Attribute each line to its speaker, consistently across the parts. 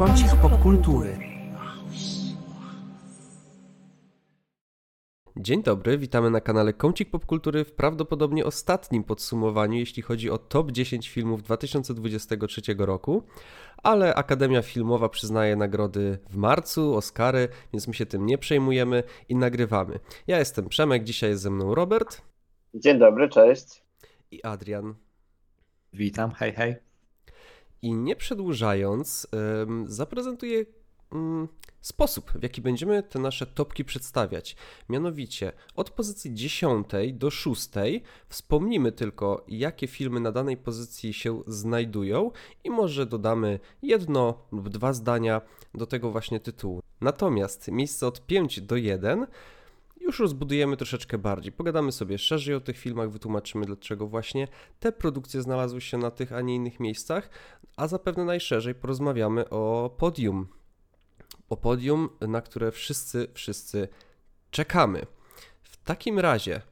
Speaker 1: Kącik popkultury.
Speaker 2: Dzień dobry, witamy na kanale Kącik Popkultury w prawdopodobnie ostatnim podsumowaniu, jeśli chodzi o top 10 filmów 2023 roku, ale Akademia Filmowa przyznaje nagrody w marcu, Oscary, więc my się tym nie przejmujemy i nagrywamy. Ja jestem Przemek, dzisiaj jest ze mną Robert
Speaker 3: Dzień dobry, cześć.
Speaker 2: i Adrian.
Speaker 4: Witam, hej, hej.
Speaker 2: I nie przedłużając, zaprezentuję ym, sposób, w jaki będziemy te nasze topki przedstawiać. Mianowicie od pozycji 10 do 6 wspomnimy tylko, jakie filmy na danej pozycji się znajdują i może dodamy jedno lub dwa zdania do tego właśnie tytułu. Natomiast miejsce od 5 do 1 już rozbudujemy troszeczkę bardziej. Pogadamy sobie szerzej o tych filmach, wytłumaczymy, dlaczego właśnie te produkcje znalazły się na tych, a nie innych miejscach, a zapewne najszerzej porozmawiamy o podium. O podium, na które wszyscy, wszyscy czekamy. W takim razie,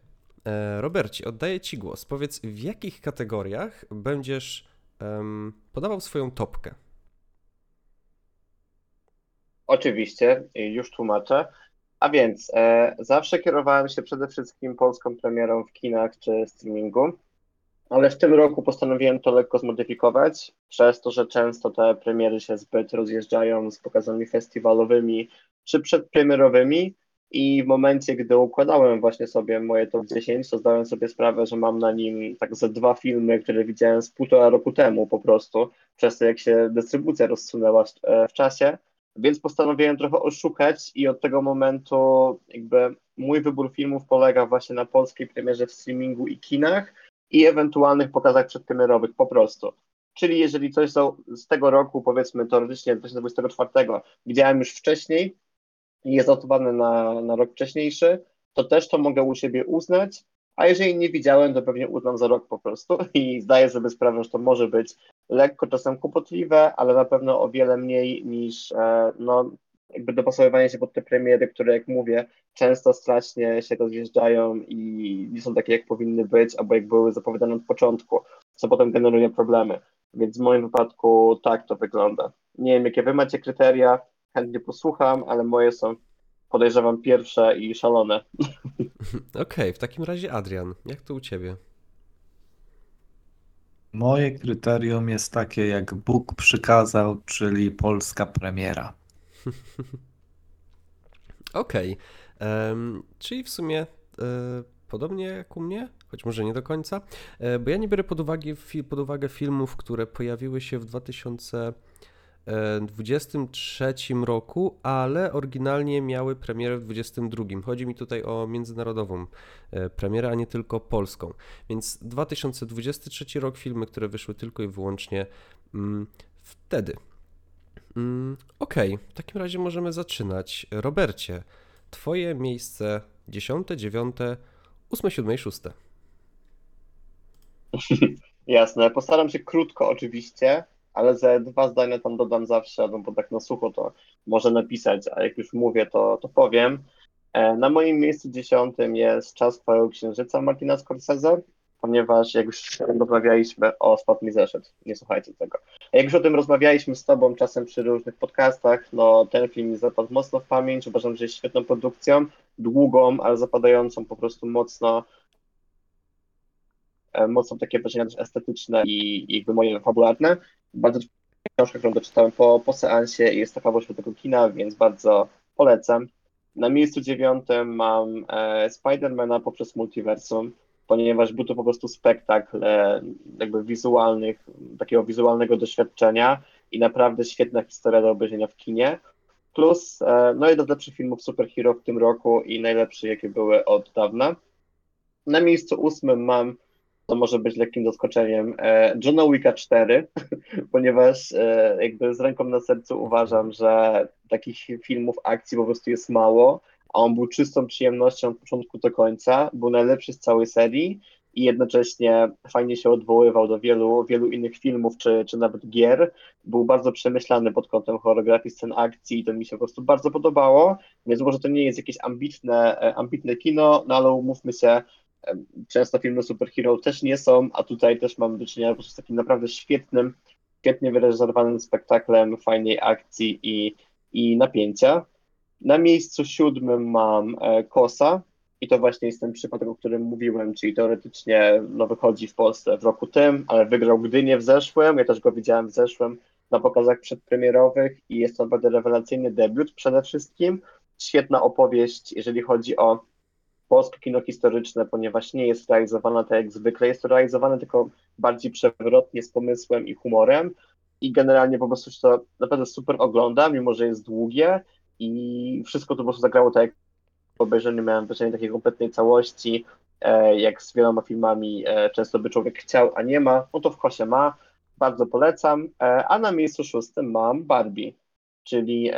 Speaker 2: e, Robercie, oddaję Ci głos. Powiedz, w jakich kategoriach będziesz podawał swoją topkę?
Speaker 3: Oczywiście, już tłumaczę. A więc e, zawsze kierowałem się przede wszystkim polską premierą w kinach czy streamingu, ale w tym roku postanowiłem to lekko zmodyfikować, przez to, że często te premiery się zbyt rozjeżdżają z pokazami festiwalowymi czy przedpremierowymi i w momencie, gdy układałem właśnie sobie moje top 10, to zdałem sobie sprawę, że mam na nim tak ze dwa filmy, które widziałem z półtora roku temu po prostu, przez to jak się dystrybucja rozsunęła w- e, w czasie, więc postanowiłem trochę oszukać i od tego momentu jakby mój wybór filmów polega właśnie na polskiej premierze w streamingu i kinach i ewentualnych pokazach przedpremierowych po prostu. Czyli jeżeli coś z tego roku, powiedzmy teoretycznie 2024, widziałem już wcześniej i jest notowane na, na rok wcześniejszy, to też to mogę u siebie uznać, a jeżeli nie widziałem, to pewnie uznam za rok po prostu i zdaję sobie sprawę, że to może być lekko czasem kłopotliwe, ale na pewno o wiele mniej niż e, no, jakby dopasowywanie się pod te premiery, które jak mówię, często strasznie się rozjeżdżają i nie są takie jak powinny być, albo jak były zapowiadane od początku, co potem generuje problemy. Więc w moim wypadku tak to wygląda. Nie wiem, jakie wy macie kryteria, chętnie posłucham, ale moje są podejrzewam pierwsze i szalone.
Speaker 2: Okej, w takim razie Adrian, jak to u Ciebie?
Speaker 4: Moje kryterium jest takie, jak Bóg przykazał, czyli polska premiera.
Speaker 2: Okej, em, czyli w sumie e, podobnie jak u mnie, choć może nie do końca, e, bo ja nie biorę pod uwagę, pod uwagę filmów, które pojawiły się w 2023 roku, ale oryginalnie miały premierę w 2022. Chodzi mi tutaj o międzynarodową e, premierę, a nie tylko polską. Więc 2023 rok, filmy, które wyszły tylko i wyłącznie mm, wtedy. Mm, Okej, w takim razie możemy zaczynać. Robercie, twoje miejsce 10, 9, 8, 7 i 6.
Speaker 3: Jasne, postaram się krótko oczywiście, ale ze dwa zdania tam dodam zawsze, no bo tak na sucho to może napisać, a jak już mówię, to, to powiem. E, Na moim miejscu dziesiątym jest Czas Chwały Księżyca Martina Scorsese, ponieważ jak już rozmawialiśmy, o, spadł mi zeszyt, nie słuchajcie tego. Jak już o tym rozmawialiśmy z Tobą czasem przy różnych podcastach, no ten film mi zapadł mocno w pamięć, uważam, że jest świetną produkcją, długą, ale zapadającą po prostu mocno mocno takie wrażenia też estetyczne i jakby moje fabularne. Bardzo książkę, którą doczytałem po, po seansie i jest to kawał świetnego kina, więc bardzo polecam. Na miejscu dziewiątym mam e, Spidermana poprzez multiversum, ponieważ był to po prostu spektakl e, jakby wizualnych, takiego wizualnego doświadczenia i naprawdę świetna historia do obejrzenia w kinie. Plus, e, no jeden z lepszych filmów superhero w tym roku i najlepszy, jakie były od dawna. Na miejscu ósmym mam to może być lekkim zaskoczeniem, e, Johna Wicka 4, ponieważ e, jakby z ręką na sercu uważam, że takich filmów akcji po prostu jest mało, a on był czystą przyjemnością od początku do końca, był najlepszy z całej serii i jednocześnie fajnie się odwoływał do wielu, wielu innych filmów czy, czy nawet gier. Był bardzo przemyślany pod kątem choreografii scen akcji i to mi się po prostu bardzo podobało, więc może to nie jest jakieś ambitne, e, ambitne kino, no ale umówmy się, często filmy superhero też nie są, a tutaj też mamy do czynienia z takim naprawdę świetnym, świetnie wyreżyserowanym spektaklem fajnej akcji i, i napięcia. Na miejscu siódmym mam e, Kosa i to właśnie jest ten przypadek, o którym mówiłem, czyli teoretycznie no, wychodzi w Polsce w roku tym, ale wygrał Gdynię w zeszłym, ja też go widziałem w zeszłym na pokazach przedpremierowych i jest to naprawdę rewelacyjny debiut przede wszystkim. Świetna opowieść, jeżeli chodzi o polskie kino historyczne, ponieważ nie jest realizowana tak jak zwykle, jest to realizowane tylko bardziej przewrotnie, z pomysłem i humorem. I generalnie po prostu się to naprawdę super ogląda, mimo że jest długie. I wszystko to po prostu zagrało tak jak po obejrzeniu. Miałem wrażenie takiej kompletnej całości, e, jak z wieloma filmami e, często by człowiek chciał, a nie ma, no to w Kosie ma, bardzo polecam, e, a na miejscu szóstym mam Barbie, czyli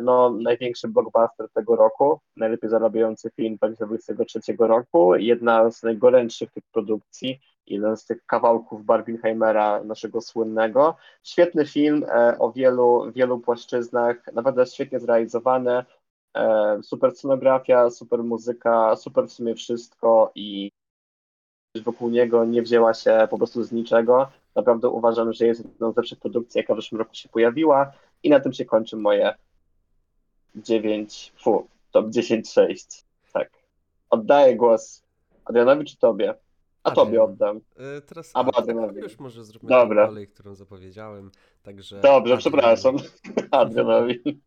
Speaker 3: no, największy blockbuster tego roku, najlepiej zarabiający film 2023 roku, jedna z najgorętszych tych produkcji, jeden z tych kawałków Barbenheimera, naszego słynnego. Świetny film o wielu, wielu płaszczyznach, naprawdę świetnie zrealizowany, super scenografia, super muzyka, super w sumie wszystko i wokół niego nie wzięła się po prostu z niczego. Naprawdę uważam, że jest jedną z lepszych produkcji, jaka w zeszłym roku się pojawiła i na tym się kończy moje 9, fu, top 10-6. Tak. Oddaję głos Adrianowi czy tobie? A
Speaker 2: Adrian.
Speaker 3: tobie oddam.
Speaker 2: E, Teraz
Speaker 3: Albo
Speaker 2: a,
Speaker 3: Adrianowi.
Speaker 2: już może zróbmy
Speaker 3: Dobra.
Speaker 2: kolej, którą zapowiedziałem. Także
Speaker 3: Dobrze,
Speaker 2: Adrian.
Speaker 3: przepraszam. Adrianowi.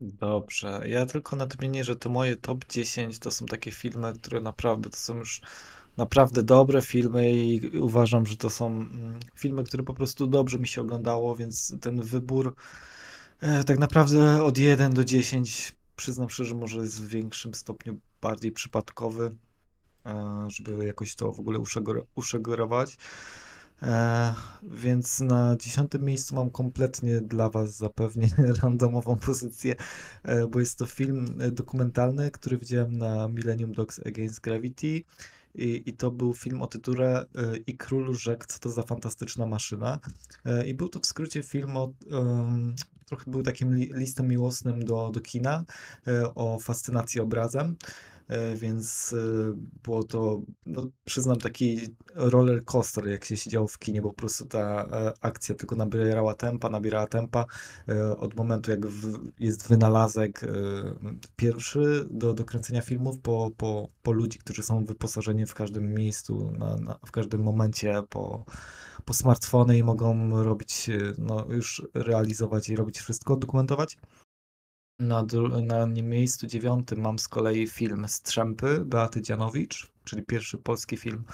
Speaker 4: Dobrze, ja tylko nadmienię, że to moje top 10 to są takie filmy, które naprawdę to są już naprawdę dobre filmy i uważam, że to są mm, filmy, które po prostu dobrze mi się oglądało, więc ten wybór e, tak naprawdę od 1 do 10 przyznam szczerze, może jest w większym stopniu bardziej przypadkowy, e, żeby jakoś to w ogóle uszegorować. E, więc na dziesiątym miejscu mam kompletnie dla Was zapewnie randomową pozycję, bo jest to film dokumentalny, który widziałem na Millennium Dogs Against Gravity. I, I to był film o tytule e, I król rzekł, co to za fantastyczna maszyna. E, I był to w skrócie film o, em, trochę był takim li, listem miłosnym do, do kina e, o fascynacji obrazem. E, Więc e, było to, no, przyznam, taki roller coaster, jak się siedziało w kinie, bo po prostu ta e, akcja tylko nabierała tempa, nabierała tempa od momentu, jak jest wynalazek pierwszy do, do kręcenia filmów, po, po, po ludzi, którzy są wyposażeni w każdym miejscu, na, na, w każdym momencie, po, po smartfony i mogą robić, no, już realizować i robić wszystko, dokumentować. Na, na miejscu dziewiątym mam z kolei film Strzępy Beaty Dzianowicz, czyli pierwszy polski film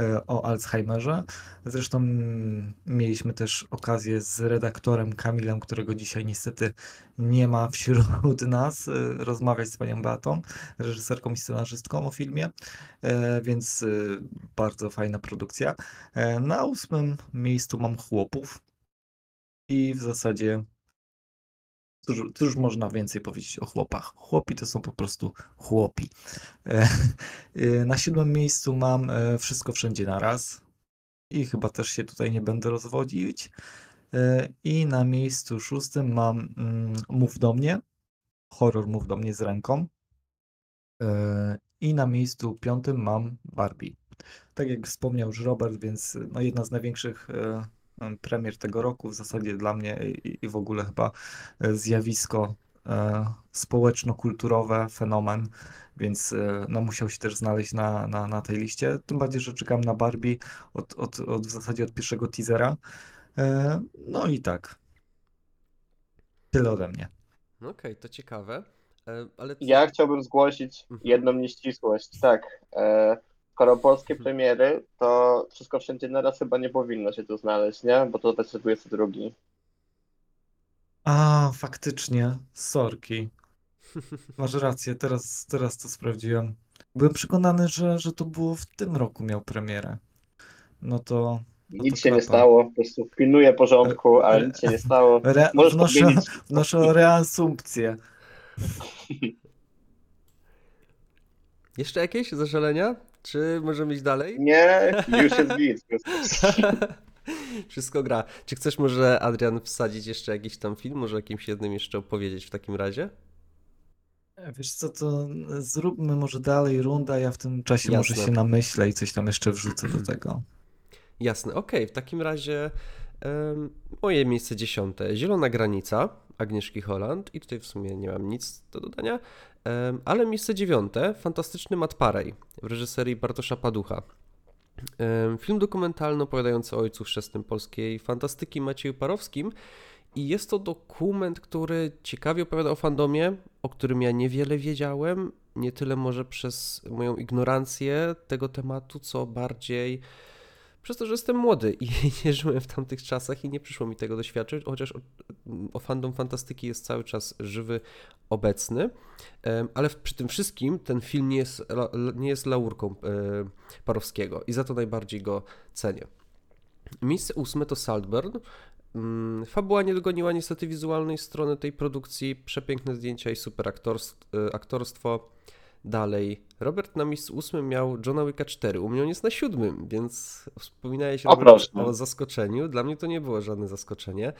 Speaker 4: e, o Alzheimerze. Zresztą mm, mieliśmy też okazję z redaktorem Kamilem, którego dzisiaj niestety nie ma wśród nas, e, rozmawiać z panią Beatą, reżyserką i scenarzystką o filmie, e, więc bardzo fajna produkcja. Na ósmym miejscu mam Chłopów i w zasadzie Cóż, cóż można więcej powiedzieć o chłopach? Chłopi to są po prostu chłopi. E, e, Na siódmym miejscu mam e, Wszystko Wszędzie Naraz i chyba też się tutaj nie będę rozwodzić. I na miejscu szóstym mam mm, Mów do mnie, horror Mów do mnie z ręką. I na miejscu piątym mam Barbie. Tak jak wspomniał już Robert, więc no jedna z największych premier tego roku, w zasadzie dla mnie i, i w ogóle chyba e, zjawisko e, społeczno-kulturowe, fenomen, więc e, no, musiał się też znaleźć na, na, na tej liście. Tym bardziej, że czekam na Barbie od, od, od w zasadzie od pierwszego teasera. No i tak. Tyle ode mnie.
Speaker 2: No Okej, to ciekawe. Ale
Speaker 3: Ja chciałbym zgłosić
Speaker 2: Mhm.
Speaker 3: jedną nieścisłość. Tak, e, skoro polskie premiery, to wszystko wszędzie naraz chyba nie powinno się tu znaleźć, nie? Bo to 2022.
Speaker 4: A, faktycznie, sorki. Masz rację, teraz, teraz to sprawdziłem. Byłem przekonany, że, że to było w tym roku miał premierę. No to, no
Speaker 3: Nic
Speaker 4: to
Speaker 3: się nie stało, po prostu pilnuję porządku, ale
Speaker 4: E,
Speaker 3: nic się nie stało.
Speaker 4: Re,
Speaker 3: Możesz
Speaker 4: wnoszę,
Speaker 3: podmienić.
Speaker 4: wnoszę o reasumpcję.
Speaker 2: Jeszcze jakieś zażalenia? Czy możemy iść dalej?
Speaker 3: Nie, już jest git.
Speaker 2: Wszystko gra. Czy chcesz może, Adrian, wsadzić jeszcze jakiś tam film? Może jakimś jednym jeszcze opowiedzieć w takim razie?
Speaker 4: Wiesz co, to zróbmy może dalej runda, ja w tym czasie może
Speaker 2: Jasne.
Speaker 4: się namyślę i coś tam jeszcze wrzucę do tego.
Speaker 2: Jasne, okej. W takim razie Moje miejsce dziesiąte. Zielona granica Agnieszki Holland. I tutaj w sumie nie mam nic do dodania. Ale miejsce dziewiąte. Fantastyczny Matt Parey w reżyserii Bartosza Paducha. Film dokumentalny opowiadający o ojcu chrzestnym polskiej fantastyki Macieju Parowskim. I jest to dokument, który ciekawie opowiada o fandomie, o którym ja niewiele wiedziałem. Nie tyle może przez moją ignorancję tego tematu, co bardziej przez to, że jestem młody i nie żyłem w tamtych czasach i nie przyszło mi tego doświadczyć, chociaż o, o fandom fantastyki jest cały czas żywy, obecny. Ale przy tym wszystkim ten film nie jest, nie jest laurką e, Parowskiego i za to najbardziej go cenię. Miejsce ósme to Saltburn. Mm, Fabuła nie dogoniła niestety wizualnej strony tej produkcji. Przepiękne zdjęcia i super e, aktorstwo. Dalej, Robert na miejscu ósmym miał Johna Wicka 4. U mnie on jest na siódmym, więc wspominałeś
Speaker 3: O,
Speaker 2: Robert, o zaskoczeniu. Dla mnie to nie było żadne zaskoczenie.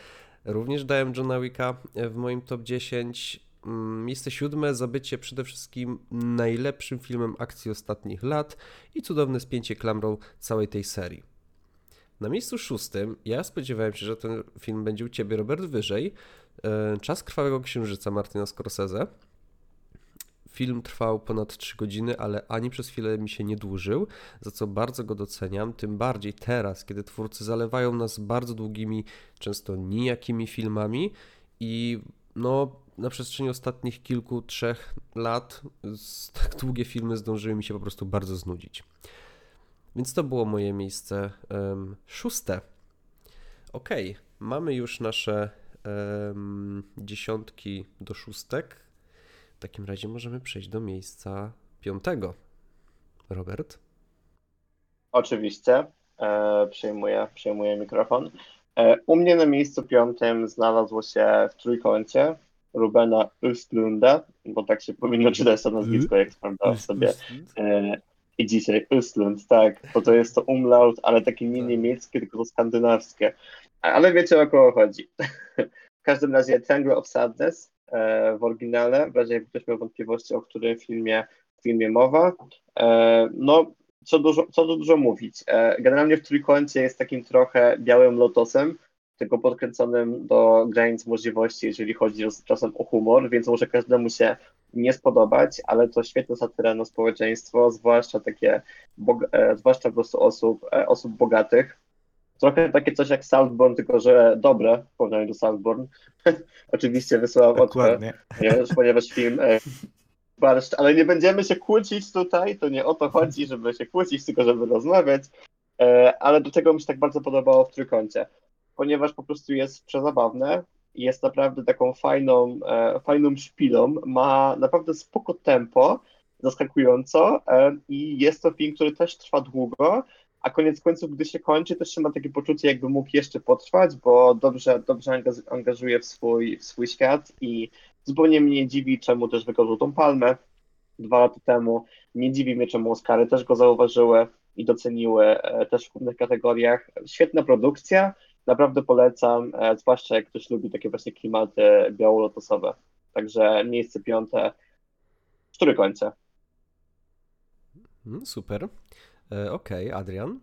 Speaker 2: Również dałem Johna Wicka w moim top 10. Mm, Miejsce siódme, zabycie przede wszystkim najlepszym filmem akcji ostatnich lat i cudowne spięcie klamrą całej tej serii. Na miejscu szóstym, ja spodziewałem się, że ten film będzie u Ciebie, Robert, wyżej. E, Czas Krwawego Księżyca Martina Scorsese. Film trwał ponad 3 godziny, ale ani przez chwilę mi się nie dłużył, za co bardzo go doceniam. Tym bardziej teraz, kiedy twórcy zalewają nas bardzo długimi, często nijakimi filmami i no, na przestrzeni ostatnich kilku, trzech lat tak długie filmy zdążyły mi się po prostu bardzo znudzić. Więc to było moje miejsce em, szóste. Okej, mamy już nasze em, dziesiątki do szóstek. W takim razie możemy przejść do miejsca piątego. Robert?
Speaker 3: Oczywiście. E, przejmuję, przejmuję mikrofon. E, u mnie na miejscu piątym znalazło się w trójkącie Rubena Östlunda, bo tak się powinno czytać to nazwisko, jak sprawdzałem sobie. E, I dzisiaj Östlund, tak, bo to jest to umlaut, ale takie nie
Speaker 2: Tak.
Speaker 3: niemieckie, tylko to skandynawskie. Ale wiecie o kogo chodzi. W każdym razie Triangle of Sadness w oryginale, w razie jakby ktoś miał wątpliwości, o którym filmie, filmie mowa. E, no, co dużo, co dużo mówić. E, generalnie w trójkącie jest takim trochę białym lotosem, tylko podkręconym do granic możliwości, jeżeli chodzi o, czasem o humor, więc może każdemu się nie spodobać, ale to świetna satyra na społeczeństwo, zwłaszcza takie, e, zwłaszcza po prostu osób, e, osób bogatych. Trochę takie coś jak Southbourne, tylko że dobre w porównaniu do Southbourne. Oczywiście wysyłam odpę,
Speaker 4: Dokładnie.
Speaker 3: ponieważ, ponieważ film e, barszcz, ale nie będziemy się kłócić tutaj, to nie o to chodzi, żeby się kłócić, tylko żeby rozmawiać, e, ale do tego mi się tak bardzo podobało w Trójkącie, ponieważ po prostu jest przezabawne, jest naprawdę taką fajną, e, fajną szpilą, ma naprawdę spoko tempo, zaskakująco e, i jest to film, który też trwa długo, a koniec końców, gdy się kończy, też się ma takie poczucie, jakby mógł jeszcze potrwać, bo dobrze, dobrze angaż- angażuje w swój, w swój świat i zupełnie mnie dziwi, czemu też wygrał tą palmę dwa lata temu. Nie dziwi mnie, czemu Oscary też go zauważyły i doceniły e, też w innych kategoriach. Świetna produkcja, naprawdę polecam, e, zwłaszcza jak ktoś lubi takie właśnie klimaty biało-lotosowe. Także miejsce piąte w trójkącie.
Speaker 2: Mm, super. E, Okej, Adrian?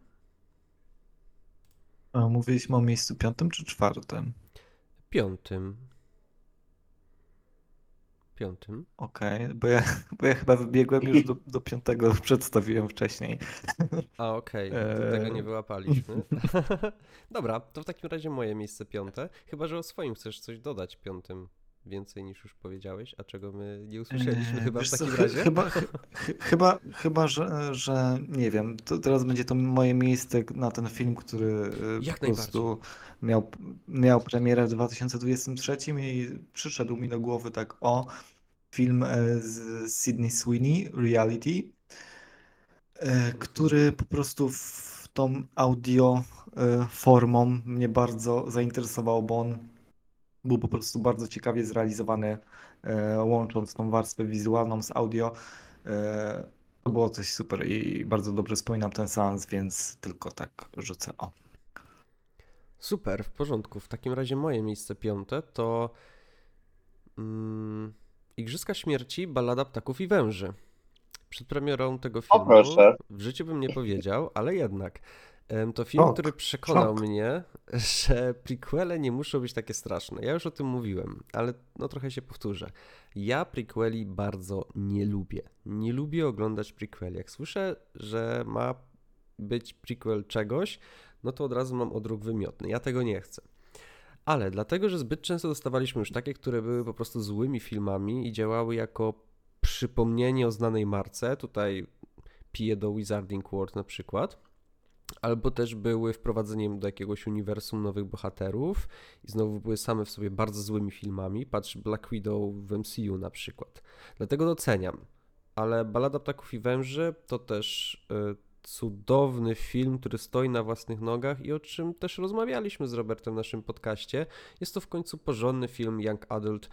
Speaker 4: A mówiliśmy o miejscu piątym czy czwartym?
Speaker 2: Piątym. Piątym.
Speaker 4: Okej, bo ja, bo ja chyba wybiegłem już do, do piątego, przedstawiłem wcześniej.
Speaker 2: A, okej, to tego nie
Speaker 4: Eee.
Speaker 2: wyłapaliśmy. Dobra, to w takim razie moje miejsce piąte. Chyba, że o swoim chcesz coś dodać piątym więcej niż już powiedziałeś, a czego my nie usłyszeliśmy
Speaker 4: Eee,
Speaker 2: chyba w
Speaker 4: wiesz co,
Speaker 2: takim
Speaker 4: chy-
Speaker 2: razie.
Speaker 4: Chyba, chy- chy- chyba, chyba że, że nie wiem, to teraz będzie to moje miejsce na ten film, który e,
Speaker 2: Jak
Speaker 4: po prostu miał, miał premierę w 2023 i przyszedł mi do głowy tak o film e, z Sydney Sweeney, Reality, e, który po prostu w tą audio formą mnie bardzo zainteresował, bo on był po prostu bardzo ciekawie zrealizowany, e, łącząc tą warstwę wizualną z audio. E, To było coś super i bardzo dobrze wspominam ten seans, więc tylko tak rzucę o.
Speaker 2: Super, w porządku. W takim razie moje miejsce piąte to mm, Igrzyska Śmierci, Ballada Ptaków i Węży. Przed premierą tego filmu
Speaker 3: proszę.
Speaker 2: w życiu bym nie powiedział, ale jednak To film, który przekonał
Speaker 4: szok.
Speaker 2: mnie, że prequele nie muszą być takie straszne. Ja już o tym mówiłem, ale no trochę się powtórzę. Ja prequeli bardzo nie lubię. Nie lubię oglądać prequeli. Jak słyszę, że ma być prequel czegoś, no to od razu mam odruch wymiotny. Ja tego nie chcę. Ale dlatego, że zbyt często dostawaliśmy już takie, które były po prostu złymi filmami i działały jako przypomnienie o znanej marce. Tutaj piję do Wizarding World na przykład. Albo też były wprowadzeniem do jakiegoś uniwersum nowych bohaterów i znowu były same w sobie bardzo złymi filmami. Patrz Black Widow w MCU na przykład. Dlatego doceniam. Ale Balada Ptaków i Węży to też y, cudowny film, który stoi na własnych nogach i o czym też rozmawialiśmy z Robertem w naszym podcaście. Jest to w końcu porządny film Young Adult,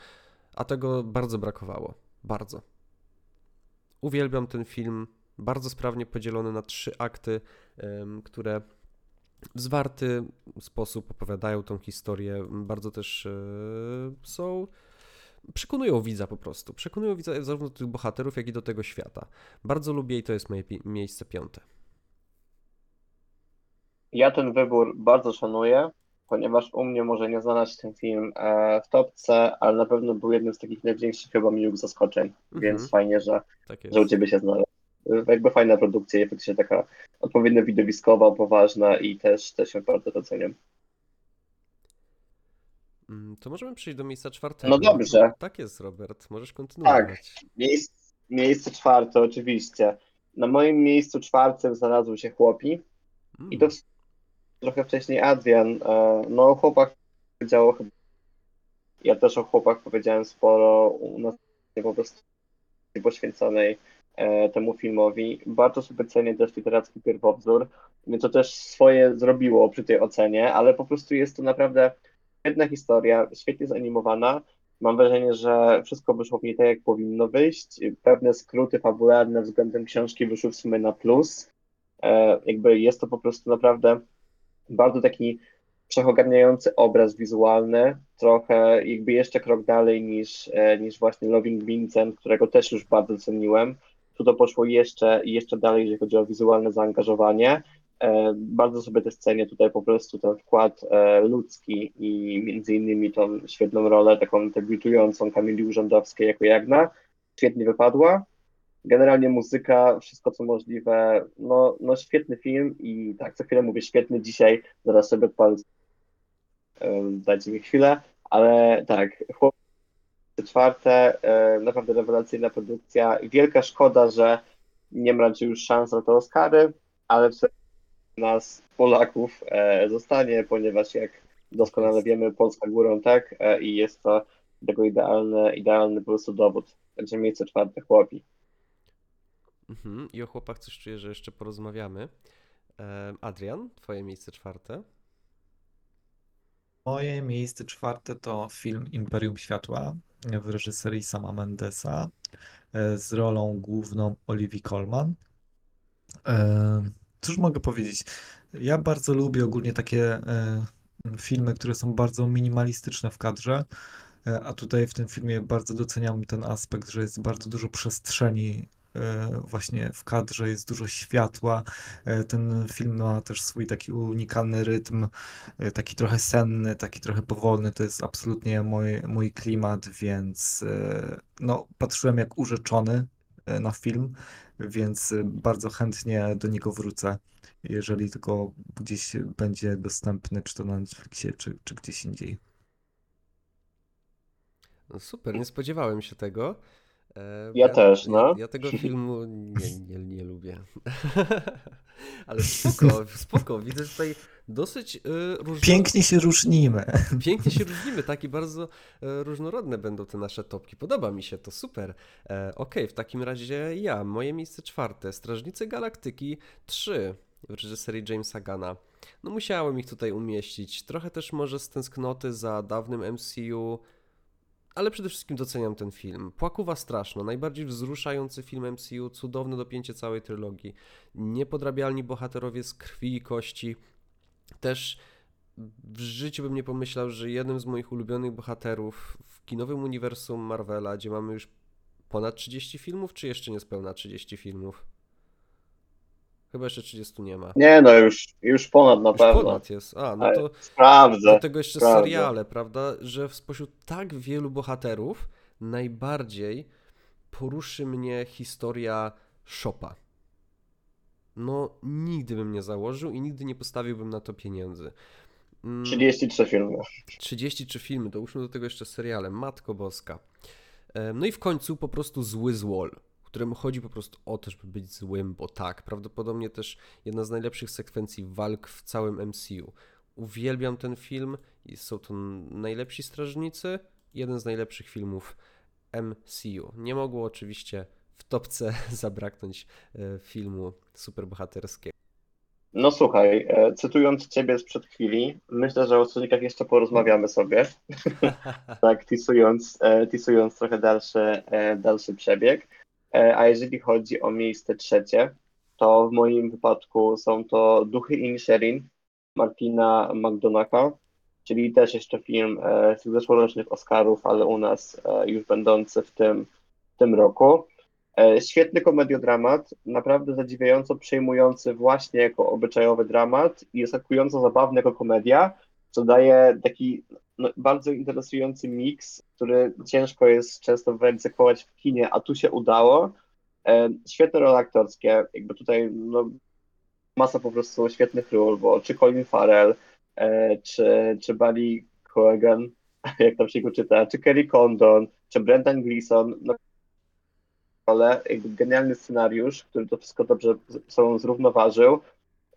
Speaker 2: a tego bardzo brakowało. Bardzo. Uwielbiam ten film. Bardzo sprawnie podzielony na trzy akty, które w zwarty sposób opowiadają tą historię. Bardzo też e, są. Przekonują widza po prostu. Przekonują widza zarówno do tych bohaterów, jak i do tego świata. Bardzo lubię i to jest moje pi- miejsce piąte.
Speaker 3: Ja ten wybór bardzo szanuję, ponieważ u mnie może nie się ten film e, w topce, ale na pewno był jednym z takich największych chyba miłych zaskoczeń, więc
Speaker 2: Mhm.
Speaker 3: fajnie, że,
Speaker 2: Tak
Speaker 3: że u. Ciebie się znalazł. Jakby fajna produkcja i faktycznie taka odpowiednio widowiskowa, poważna i też, też ją bardzo doceniam.
Speaker 2: Mm, To możemy przejść do miejsca czwartego.
Speaker 3: No dobrze.
Speaker 2: Tak jest, Robert. Możesz kontynuować.
Speaker 3: Tak. Miejsce, miejsce czwarte oczywiście. Na moim miejscu czwartym znalazł się chłopi
Speaker 2: Mm.
Speaker 3: i to w- trochę wcześniej Adrian. E, No o chłopach powiedziało chyba. Ja też o chłopach powiedziałem sporo u nas po prostu poświęconej temu filmowi. Bardzo sobie cenię też literacki pierwowzór. To też swoje zrobiło przy tej ocenie, ale po prostu jest to naprawdę świetna historia, świetnie zanimowana. Mam wrażenie, że wszystko wyszło w niej tak, jak powinno wyjść. Pewne skróty fabularne względem książki wyszły w sumie na plus. E, jakby jest to po prostu naprawdę bardzo taki wszechogarniający obraz wizualny, trochę jakby jeszcze krok dalej niż, e, niż właśnie Loving Vincent, którego też już bardzo ceniłem. Tu to poszło jeszcze, jeszcze dalej, jeżeli chodzi o wizualne zaangażowanie. E, Bardzo sobie też cenię tutaj po prostu ten wkład e, ludzki i między innymi tą świetną rolę, taką debiutującą Kamili Urzędowskiej jako Jagna. Świetnie wypadła. Generalnie muzyka, wszystko co możliwe, no, no świetny film i tak, co chwilę mówię świetny, dzisiaj zaraz sobie odpalę, Em, dajcie mi chwilę, ale tak, chłopcy czwarte, e, naprawdę rewelacyjna produkcja. Wielka szkoda, że nie ma raczej już szans na te Oscary, ale w nas, Polaków, e, zostanie, ponieważ jak doskonale wiemy, Polska górą, tak, e, i jest to tego idealny, idealny po prostu dowód. Także miejsce czwarte chłopi.
Speaker 2: Mhm. I o chłopach coś czuję, że jeszcze porozmawiamy. Adrian, twoje miejsce czwarte.
Speaker 4: Moje miejsce czwarte to film Imperium Światła w reżyserii Sama Mendesa e, z rolą główną Olivia Colman. E, Cóż mogę powiedzieć? Ja bardzo lubię ogólnie takie e, filmy, które są bardzo minimalistyczne w kadrze, a tutaj w tym filmie bardzo doceniam ten aspekt, że jest bardzo dużo przestrzeni właśnie w kadrze, jest dużo światła. E, Ten film ma też swój taki unikalny rytm, e, taki trochę senny, taki trochę powolny. To jest absolutnie mój, mój klimat, więc e, no, patrzyłem jak urzeczony e, na film, więc e, bardzo chętnie do niego wrócę, jeżeli tylko gdzieś będzie dostępny, czy to na Netflixie, czy, czy gdzieś indziej.
Speaker 2: No super, nie spodziewałem się tego. E,
Speaker 3: Ja też, no.
Speaker 2: Ja, ja tego filmu nie, nie, nie lubię. Ale spoko, spoko. Widzę tutaj dosyć y, różno...
Speaker 4: Pięknie się różnimy.
Speaker 2: Pięknie się różnimy, tak i bardzo e, różnorodne będą te nasze topki. Podoba mi się to, super. E, Okej, w takim razie ja, moje miejsce czwarte, Strażnicy Galaktyki 3 w reżyserii Jamesa Gana. No musiałem ich tutaj umieścić. Trochę też może z tęsknoty za dawnym MCU, ale przede wszystkim doceniam ten film. Płakuwa straszno, najbardziej wzruszający film MCU, cudowne dopięcie całej trylogii. Niepodrabialni bohaterowie z krwi i kości. Też w życiu bym nie pomyślał, że jednym z moich ulubionych bohaterów w kinowym uniwersum Marvela, gdzie mamy już ponad 30 filmów, czy jeszcze niespełna 30 filmów? Chyba jeszcze 30 nie ma.
Speaker 3: Nie no, już, już ponad na
Speaker 2: Już
Speaker 3: pewno.
Speaker 2: ponad jest. A, no to
Speaker 3: Sprawdzę.
Speaker 2: do tego jeszcze
Speaker 3: sprawdzę.
Speaker 2: seriale, prawda? Że spośród tak wielu bohaterów najbardziej poruszy mnie historia Shopa. No, nigdy bym nie założył i nigdy nie postawiłbym na to pieniędzy. Mm,
Speaker 3: 33 filmy.
Speaker 2: 33 filmy, dołóżmy do tego jeszcze seriale, Matko Boska. E, No i w końcu po prostu zły złol, któremu chodzi po prostu o to, żeby być złym, bo tak, prawdopodobnie też jedna z najlepszych sekwencji walk w całym MCU. Uwielbiam ten film są to najlepsi strażnicy, jeden z najlepszych filmów MCU. Nie mogło oczywiście w topce zabraknąć e, filmu superbohaterskiego.
Speaker 3: No słuchaj, e, cytując ciebie sprzed chwili, myślę, że o Sonikach jeszcze porozmawiamy sobie. tak, tisując, e, tisując trochę dalszy, dalszy przebieg. E, A jeżeli chodzi o miejsce trzecie, to w moim wypadku są to Duchy Inisherin Martina McDonagha, czyli też jeszcze film e, z zeszłorocznych Oscarów, ale u nas e, już będący w tym, w tym roku. Świetny komediodramat, naprawdę zadziwiająco przejmujący właśnie jako obyczajowy dramat i zaskakująco zabawny jako komedia, co daje taki no, bardzo interesujący miks, który ciężko jest często wyegzekwować w kinie, a tu się udało. E, Świetne role aktorskie, jakby tutaj no, masa po prostu świetnych ról, bo czy Colin Farrell, e, czy, czy Barry Cogan, jak tam się go czyta, czy Kerry Condon, czy Brendan Gleeson, no ale jakby genialny scenariusz, który to wszystko dobrze sobą zrównoważył.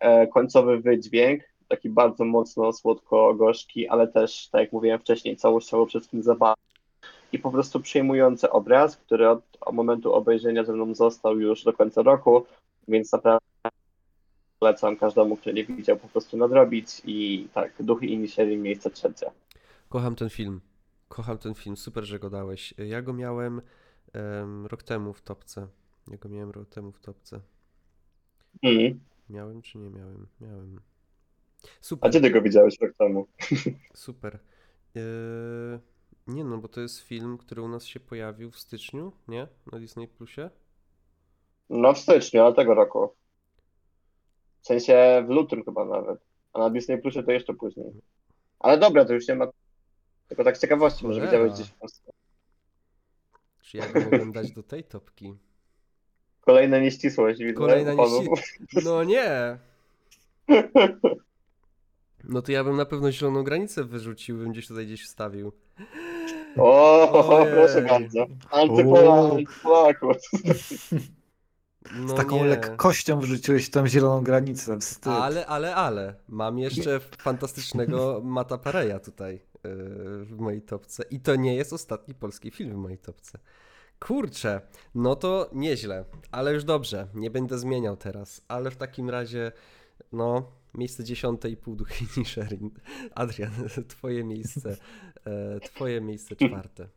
Speaker 3: E, końcowy wydźwięk, taki bardzo mocno słodko-gorzki, ale też, tak jak mówiłem wcześniej, całościowo przede wszystkim zabawny. I po prostu przejmujący obraz, który od, od momentu obejrzenia ze mną został już do końca roku, więc naprawdę polecam każdemu, kto nie widział, po prostu nadrobić. I tak, Duchy Inisherin, miejsce trzecie.
Speaker 2: Kocham ten film. Kocham ten film. Super, że go dałeś. Ja go miałem em, rok temu w topce. Ja go miałem rok temu w topce.
Speaker 3: Mm.
Speaker 2: Miałem czy nie miałem? Miałem.
Speaker 3: A
Speaker 2: Super,
Speaker 3: gdzie ty go widziałeś rok temu?
Speaker 2: super. Eee, nie no, bo to jest film, który u nas się pojawił w styczniu, nie? Na Disney Plusie.
Speaker 3: No w styczniu, ale tego roku. W sensie w lutym chyba nawet. A na Disney Plusie to jeszcze później. Ale dobra, to już nie ma. Tylko tak z ciekawości, może widziałeś gdzieś w Polsce.
Speaker 2: Czy ja go mogłem dać do tej topki?
Speaker 3: Kolejna nieścisłość widzę.
Speaker 2: Kolejna
Speaker 3: u panów.
Speaker 2: nieści- No nie! No to ja bym na pewno zieloną granicę wyrzucił, bym gdzieś tutaj gdzieś wstawił.
Speaker 3: O,
Speaker 2: Ojej.
Speaker 3: proszę bardzo. Antypola,
Speaker 4: O.
Speaker 3: antypolaków.
Speaker 2: No
Speaker 4: Z taką
Speaker 2: nie.
Speaker 4: lekkością wrzuciłeś tam zieloną granicę. Wstyd.
Speaker 2: Ale, ale, ale. Mam jeszcze fantastycznego Mata Pareja tutaj yy, w mojej topce. I to nie jest ostatni polski film w mojej topce. Kurczę, no to nieźle, ale już dobrze, nie będę zmieniał teraz. Ale w takim razie, no, miejsce dziesiąte i pół duchy Nisherin. Adrian, twoje miejsce, e, twoje miejsce czwarte.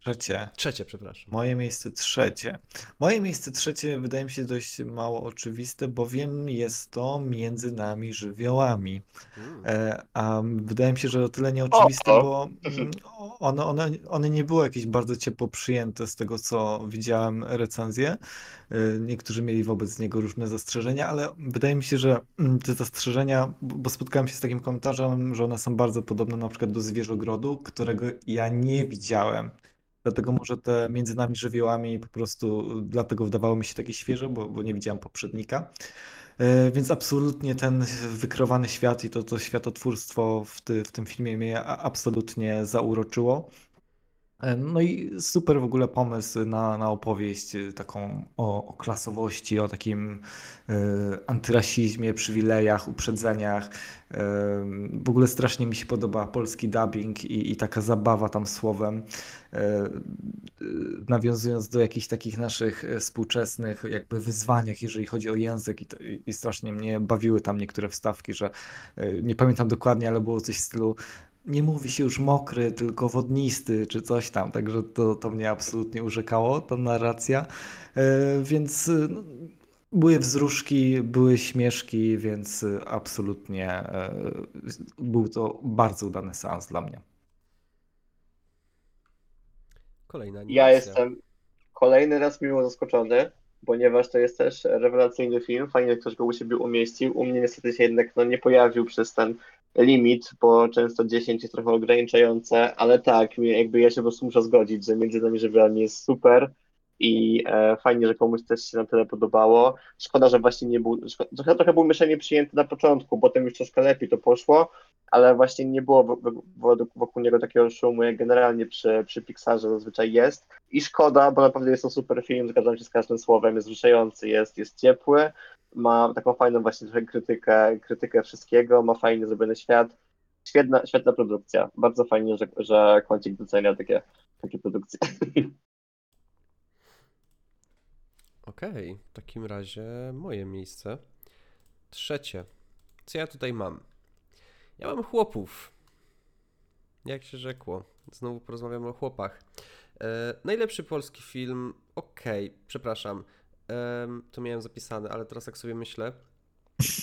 Speaker 4: Trzecie.
Speaker 2: Trzecie, przepraszam.
Speaker 4: Moje miejsce trzecie. Moje miejsce trzecie wydaje mi się dość mało oczywiste, bowiem jest to między nami żywiołami.
Speaker 2: Mm.
Speaker 4: E, A wydaje mi się, że o tyle nieoczywiste,
Speaker 3: O, o.
Speaker 4: bo mm, one, one, one nie były jakieś bardzo ciepło przyjęte z tego, co widziałem recenzje. E, Niektórzy mieli wobec niego różne zastrzeżenia, ale wydaje mi się, że mm, te zastrzeżenia, bo bo spotkałem się z takim komentarzem, że one są bardzo podobne na przykład do Zwierzogrodu, którego ja nie widziałem. Dlatego może te między nami żywiołami po prostu dlatego wydawało mi się takie świeże, bo, bo nie widziałem poprzednika. E, Więc absolutnie ten wykreowany świat i to, to światotwórstwo w, ty, w tym filmie mnie absolutnie zauroczyło. E, No i super w ogóle pomysł na, na opowieść e, taką o, o klasowości, o takim e, antyrasizmie, przywilejach, uprzedzeniach. E, w ogóle strasznie mi się podoba polski dubbing i, i taka zabawa tam słowem. E, nawiązując do jakichś takich naszych współczesnych jakby wyzwaniach, jeżeli chodzi o język i, to, i strasznie mnie bawiły tam niektóre wstawki, że nie pamiętam dokładnie, ale było coś w stylu nie mówi się już mokry, tylko wodnisty, czy coś tam, także to, to mnie absolutnie urzekało, ta narracja, E, więc e, no, były wzruszki, były śmieszki, więc absolutnie e, był to bardzo udany seans dla mnie.
Speaker 2: Kolejna
Speaker 3: Ja
Speaker 2: animacja.
Speaker 3: jestem kolejny raz miło zaskoczony, ponieważ to jest też rewelacyjny film. Fajnie, że ktoś go u siebie umieścił. U mnie niestety się jednak no, nie pojawił przez ten limit, bo często 10 jest trochę ograniczające, ale tak, jakby ja się po prostu muszę zgodzić, że między nami żywiołami jest super i e, fajnie, że komuś też się na tyle podobało. Szkoda, że właśnie nie był, trochę, trochę był myślenie przyjęty na początku, potem już troszkę lepiej to poszło, ale właśnie nie było wokół, wokół niego takiego szumu, jak generalnie przy, przy Pixarze zazwyczaj jest. I szkoda, bo naprawdę jest to super film, zgadzam się z każdym słowem, jest wzruszający, jest, jest ciepły, ma taką fajną właśnie trochę krytykę, krytykę wszystkiego, ma fajnie zrobiony świat. Świetna, świetna produkcja. Bardzo fajnie, że, że Kącik docenia takie, takie produkcje.
Speaker 2: Okej, w takim razie moje miejsce. Trzecie. Co ja tutaj mam? Ja mam chłopów. Jak się rzekło. Znowu porozmawiamy o chłopach. E, najlepszy polski film. Okej, przepraszam. E, to miałem zapisane, ale teraz jak sobie myślę,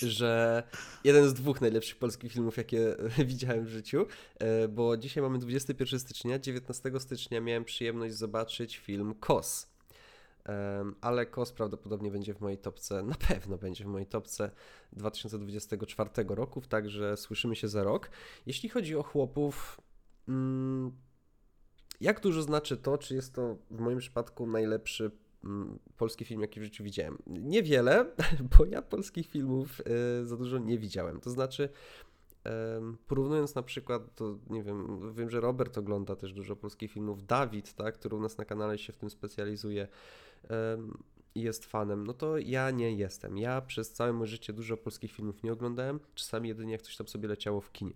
Speaker 2: że jeden z dwóch najlepszych polskich filmów, jakie widziałem w życiu, e, bo dzisiaj mamy 21 stycznia, 19 stycznia miałem przyjemność zobaczyć film KOS ale KOS prawdopodobnie będzie w mojej topce, na pewno będzie w mojej topce 2024 roku, także słyszymy się za rok. Jeśli chodzi o chłopów, mm, jak dużo znaczy to, czy jest to w moim przypadku najlepszy mm, polski film, jaki w życiu widziałem? Niewiele, bo ja polskich filmów y, za dużo nie widziałem. To znaczy, Porównując na przykład, to nie wiem, wiem, że Robert ogląda też dużo polskich filmów, Dawid, tak, który u nas na kanale się w tym specjalizuje i jest fanem, no to ja nie jestem. Ja przez całe moje życie dużo polskich filmów nie oglądałem, czasami jedynie jak coś tam sobie leciało w kinie.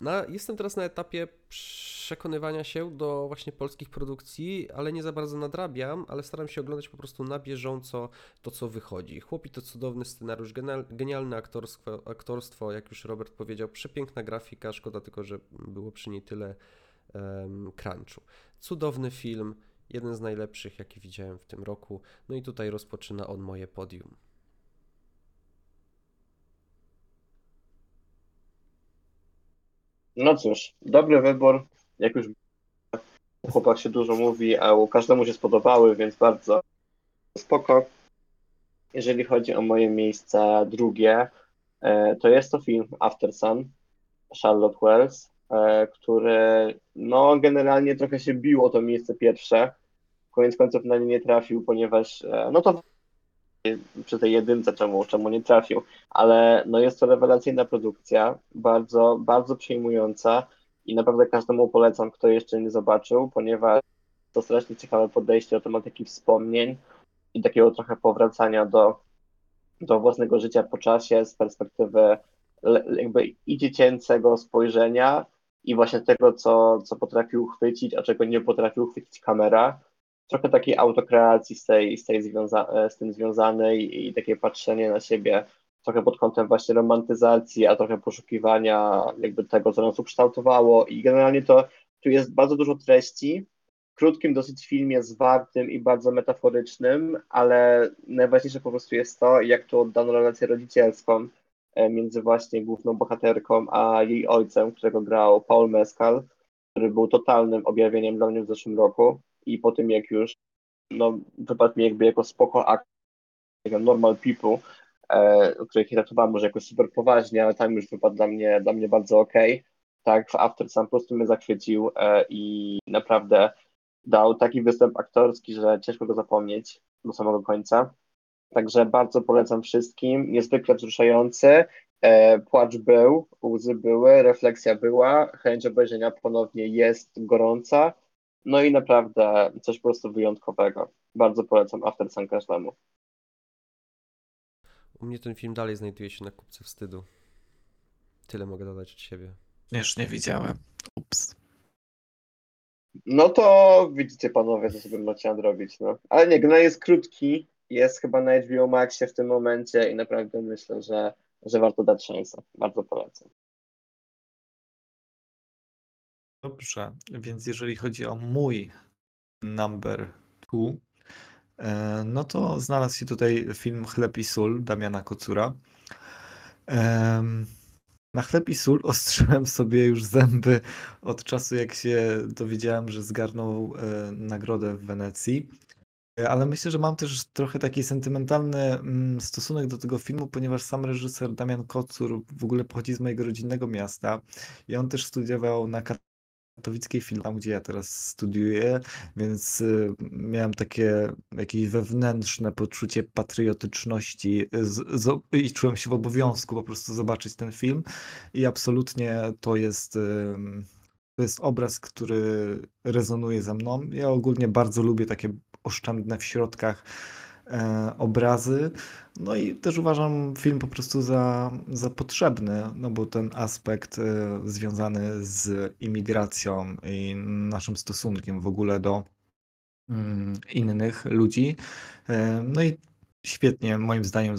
Speaker 2: No, jestem teraz na etapie przekonywania się do właśnie polskich produkcji, ale nie za bardzo nadrabiam, ale staram się oglądać po prostu na bieżąco to, co wychodzi. Chłopi to cudowny scenariusz, genialne aktorstwo, aktorstwo, jak już Robert powiedział, przepiękna grafika, szkoda tylko, że było przy niej tyle um, crunchu. Cudowny film, jeden z najlepszych, jaki widziałem w tym roku, no i tutaj rozpoczyna on moje podium.
Speaker 3: No cóż, dobry wybór. Jak już o chłopach się dużo mówi, a każdemu się spodobały, więc bardzo spoko. Jeżeli chodzi o moje miejsca drugie, e, to jest to film After Sun, Charlotte Wells, e, który no generalnie trochę się bił o to miejsce pierwsze. Koniec końców na nie nie trafił, ponieważ e, no to przy tej jedynce, czemu, czemu nie trafił, ale no jest to rewelacyjna produkcja, bardzo, bardzo przejmująca i naprawdę każdemu polecam, kto jeszcze nie zobaczył, ponieważ to strasznie ciekawe podejście do tematyki wspomnień i takiego trochę powracania do, do własnego życia po czasie z perspektywy jakby i dziecięcego spojrzenia i właśnie tego, co, co potrafił chwycić, a czego nie potrafił chwycić kamera trochę takiej autokreacji z, tej, z, tej związa- e, z tym związanej i takie patrzenie na siebie trochę pod kątem właśnie romantyzacji, a trochę poszukiwania jakby tego, co nas ukształtowało. I generalnie to tu jest bardzo dużo treści, w krótkim dosyć filmie zwartym i bardzo metaforycznym, ale najważniejsze po prostu jest to, jak tu oddano relację rodzicielską e, między właśnie główną bohaterką a jej ojcem, którego grał Paul Mescal, który był totalnym objawieniem dla mnie w zeszłym roku i po tym jak już no, wypadł mi jakby jako spoko akt, normal people, e, których traktowałem może jako super poważnie, ale tam już wypadł dla mnie, dla mnie bardzo okej. Okay. Tak, w After Sun po prostu mnie zachwycił e, i naprawdę dał taki występ aktorski, że ciężko go zapomnieć do samego końca. Także bardzo polecam wszystkim. Niezwykle wzruszający. E, płacz był, łzy były, refleksja była, chęć obejrzenia ponownie jest gorąca. No i naprawdę coś po prostu wyjątkowego. Bardzo polecam After Sun każdemu.
Speaker 2: U mnie ten film dalej znajduje się na kupce wstydu. Tyle mogę dodać od siebie.
Speaker 4: Już nie widziałem. Ups.
Speaker 3: No to widzicie panowie, co sobie macie nadrobić. No. Ale nie, gra jest krótki, jest chyba na HBO Maxie w tym momencie i naprawdę myślę, że, że warto dać szansę. Bardzo polecam.
Speaker 4: Dobrze, więc jeżeli chodzi o mój number two, e, no to znalazł się tutaj film Chleb i sól Damiana Kocura. Na chleb i sól ostrzyłem sobie już zęby od czasu, jak się dowiedziałem, że zgarnął e, nagrodę w Wenecji. Ale myślę, że mam też trochę taki sentymentalny mm, stosunek do tego filmu, ponieważ sam reżyser Damian Kocur w ogóle pochodzi z mojego rodzinnego miasta i on też studiował na katowickiej filmie, tam gdzie ja teraz studiuję, więc y, miałem takie jakieś wewnętrzne poczucie patriotyczności z, z, i czułem się w obowiązku po prostu zobaczyć ten film i absolutnie to jest... Y, to jest obraz, który rezonuje ze mną. Ja ogólnie bardzo lubię takie oszczędne w środkach obrazy. No i też uważam film po prostu za, za potrzebny, no bo ten aspekt e, związany z imigracją i naszym stosunkiem w ogóle do mm, innych ludzi. E, no i świetnie, moim zdaniem,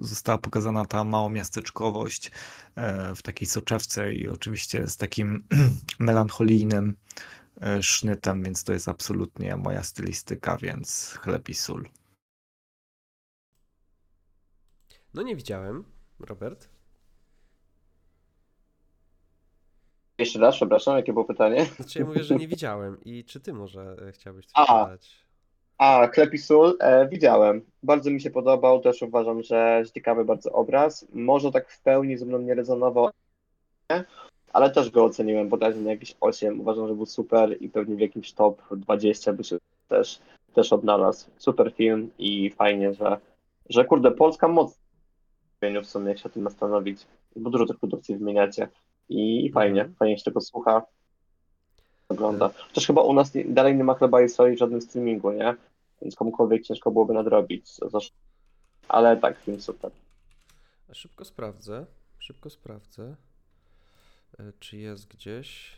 Speaker 4: została pokazana ta małomiasteczkowość w takiej soczewce i oczywiście z takim melancholijnym E, sznytem, więc to jest absolutnie moja stylistyka, więc chleb i sól.
Speaker 2: No nie widziałem, Robert.
Speaker 3: Jeszcze raz, przepraszam, jakie było pytanie?
Speaker 2: Znaczy ja mówię, że nie widziałem i czy ty może e, chciałbyś coś
Speaker 3: A.
Speaker 2: dodać?
Speaker 3: A, sól e, widziałem. Bardzo mi się podobał, też uważam, że ciekawy bardzo obraz. Może tak w pełni ze mną nie rezonował, ale też go oceniłem bodajże na jakieś 8. Uważam, że był super i pewnie w jakimś top 20 by się też, też odnalazł. Super film i fajnie, że, że kurde, Polska mocno w sumie, jak się tym zastanowić, bo dużo tych produkcji wymieniacie i, i fajnie,
Speaker 2: Mhm.
Speaker 3: fajnie się tego słucha, ogląda. Też chyba u nas nie, dalej nie ma chleba i soli w żadnym streamingu, nie? Więc komukolwiek ciężko byłoby nadrobić. Ale tak, film super.
Speaker 2: A Szybko sprawdzę. Szybko sprawdzę. E, Czy jest gdzieś?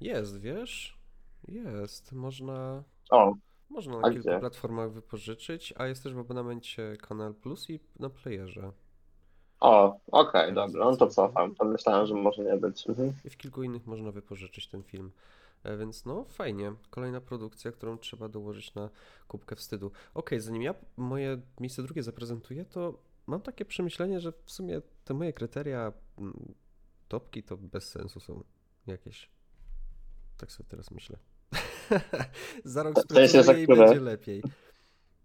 Speaker 2: Jest, wiesz? Jest. Można,
Speaker 3: O,
Speaker 2: można
Speaker 3: A
Speaker 2: na kilku
Speaker 3: gdzie?
Speaker 2: platformach wypożyczyć, a jest też w abonamencie Kanal Plus i na playerze.
Speaker 3: o, okej, dobra, no to cofam. To myślałem, że może nie być. Mhm.
Speaker 2: I w kilku innych można wypożyczyć ten film. E, Więc no, fajnie. Kolejna produkcja, którą trzeba dołożyć na kubkę wstydu. Okej, zanim ja moje miejsce drugie zaprezentuję, to mam takie przemyślenie, że w sumie te moje kryteria mm, topki to bez sensu są jakieś. Tak sobie teraz myślę. Za rok sprecyzuję i będzie lepiej.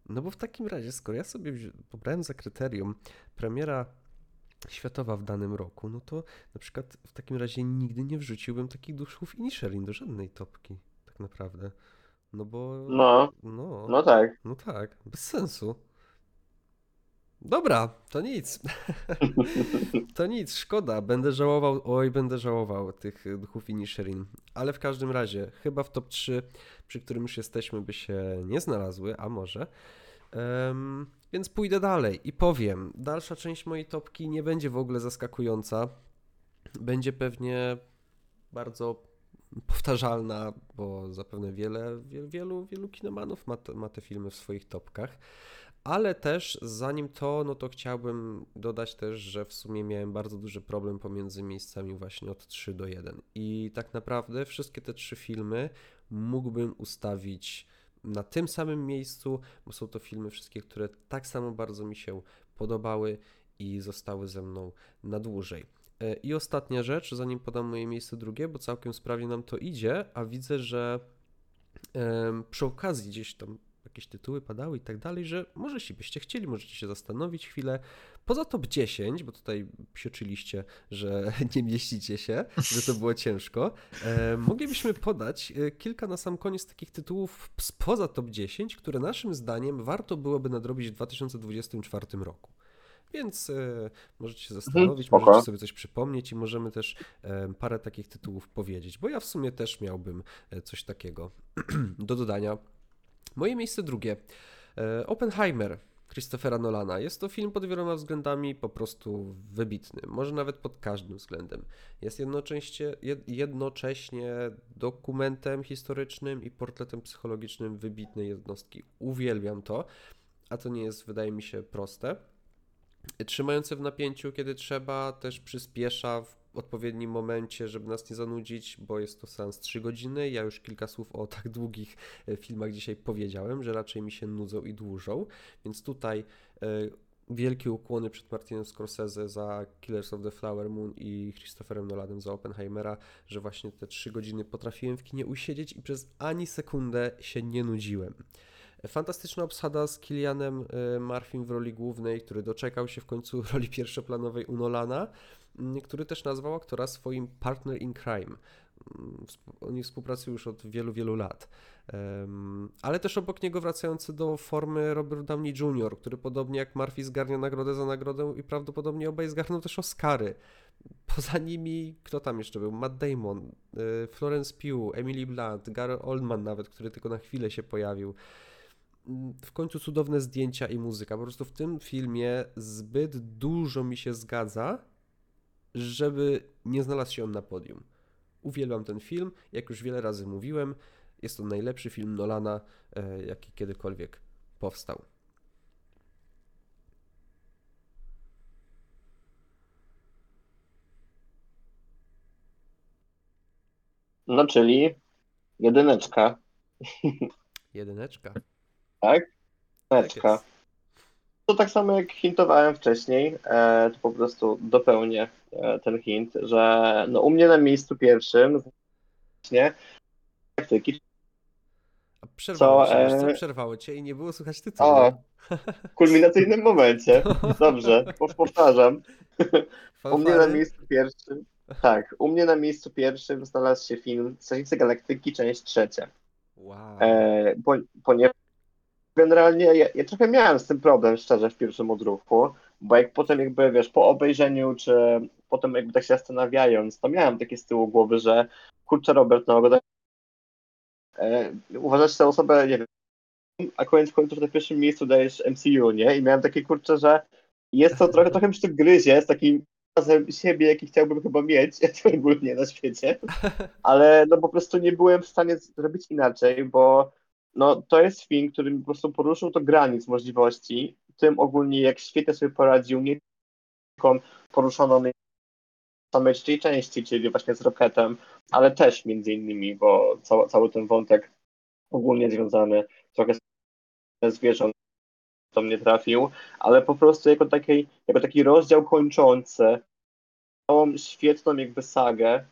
Speaker 2: No bo w takim razie, skoro ja sobie pobrałem za kryterium premiera światowa w danym roku, no to na przykład w takim razie nigdy nie wrzuciłbym takich duszów Inisherin do żadnej topki, tak naprawdę. No bo.
Speaker 3: No,
Speaker 2: No,
Speaker 3: no tak.
Speaker 2: no tak, bez sensu. Dobra, to nic. To nic, szkoda. Będę żałował, oj, będę żałował tych duchów Inisherin. Ale w każdym razie, chyba w top 3, przy którym już jesteśmy, by się nie znalazły, a może. Em, więc pójdę dalej i powiem, dalsza część mojej topki nie będzie w ogóle zaskakująca. Będzie pewnie bardzo powtarzalna, bo zapewne wiele, wielu, wielu, kinomanów ma, ma te filmy w swoich topkach. Ale też zanim to, no to chciałbym dodać też, że w sumie miałem bardzo duży problem pomiędzy miejscami właśnie od 3 do 1. I tak naprawdę wszystkie te trzy filmy mógłbym ustawić na tym samym miejscu, bo są to filmy wszystkie, które tak samo bardzo mi się podobały i zostały ze mną na dłużej. E, I ostatnia rzecz, zanim podam moje miejsce drugie, bo całkiem sprawnie nam to idzie, a widzę, że przy okazji gdzieś tam jakieś tytuły padały i tak dalej, że może jeśli byście chcieli, możecie się zastanowić chwilę. Poza top 10, bo tutaj psioczyliście, że nie mieścicie się, że to było ciężko, e, moglibyśmy podać e, kilka na sam koniec takich tytułów spoza top 10, które naszym zdaniem warto byłoby nadrobić w 2024 roku. Więc e, możecie się zastanowić,
Speaker 3: spoko.
Speaker 2: możecie sobie coś przypomnieć i możemy też e, parę takich tytułów powiedzieć, bo ja w sumie też miałbym e, coś takiego do dodania. Moje miejsce drugie. E, Oppenheimer Christophera Nolana. Jest to film pod wieloma względami po prostu wybitny, może nawet pod każdym względem. Jest jednocześnie, jed, jednocześnie dokumentem historycznym i portretem psychologicznym wybitnej jednostki. Uwielbiam to, a to nie jest, wydaje mi się, proste. Trzymający w napięciu, kiedy trzeba, też przyspiesza w odpowiednim momencie, żeby nas nie zanudzić, bo jest to seans 3 godziny. Ja już kilka słów o tak długich e, filmach dzisiaj powiedziałem, że raczej mi się nudzą i dłużą, więc tutaj e, wielkie ukłony przed Martinem Scorsese za Killers of the Flower Moon i Christopherem Nolanem za Oppenheimera, że właśnie te 3 godziny potrafiłem w kinie usiedzieć i przez ani sekundę się nie nudziłem. Fantastyczna obsada z Kilianem y, Murphym w roli głównej, który doczekał się w końcu roli pierwszoplanowej u Nolana, który też nazwał aktora swoim partner in crime. Mm, Oni współpracują już od wielu, wielu lat. Ale też obok niego wracający do formy Robert Downey Jr., który podobnie jak Murphy zgarnia nagrodę za nagrodę i prawdopodobnie obaj zgarną też Oscary. Poza nimi, kto tam jeszcze był? Matt Damon, y, Florence Pugh, Emily Blunt, Gary Oldman nawet, który tylko na chwilę się pojawił. Mm, W końcu cudowne zdjęcia i muzyka. Po prostu w tym filmie zbyt dużo mi się zgadza, żeby nie znalazł się on na podium. Uwielbiam ten film, jak już wiele razy mówiłem, jest to najlepszy film Nolana, e, jaki kiedykolwiek powstał.
Speaker 3: No czyli jedyneczka,
Speaker 2: Jedyneczka.
Speaker 3: tak?
Speaker 2: Tak
Speaker 3: Jedyneczka.
Speaker 2: jest.
Speaker 3: To tak samo jak hintowałem wcześniej, e, to po prostu dopełnię e, ten hint, że no u mnie na miejscu pierwszym właśnie taktyki.
Speaker 2: A przerwało
Speaker 3: Co,
Speaker 2: cię, wiesz co?
Speaker 3: e,
Speaker 2: Przerwało cię i nie było słychać tytułu.
Speaker 3: O, w kulminacyjnym momencie. Dobrze, pow- powtarzam. U mnie na miejscu pierwszym. Tak, u mnie na miejscu pierwszym znalazł się film Strażnicy Galaktyki, część trzecia.
Speaker 2: Wow.
Speaker 3: E, po, ponieważ generalnie ja, ja trochę miałem z tym problem, szczerze, w pierwszym odruchu, bo jak potem jakby, wiesz, po obejrzeniu, czy potem jakby tak się zastanawiając, to miałem takie z tyłu głowy, że kurczę Robert, no oglądaj, e, uważasz tę osobę, nie wiem, a koniec końców na pierwszym miejscu dajesz MCU, nie? I miałem takie kurczę, że jest to trochę, trochę mi się to gryzie z takim razem siebie, jaki chciałbym chyba mieć, ogólnie na świecie, ale no po prostu nie byłem w stanie zrobić inaczej, bo no, to jest film, który mi po prostu poruszył to granic możliwości, tym ogólnie jak świetnie sobie poradził, nie tylko poruszono samej trzeciej części, czyli właśnie z Rocketem, ale też między innymi, bo cały, cały ten wątek ogólnie związany trochę z zwierząt do mnie trafił, ale po prostu jako taki, jako taki rozdział kończący całą świetną jakby sagę,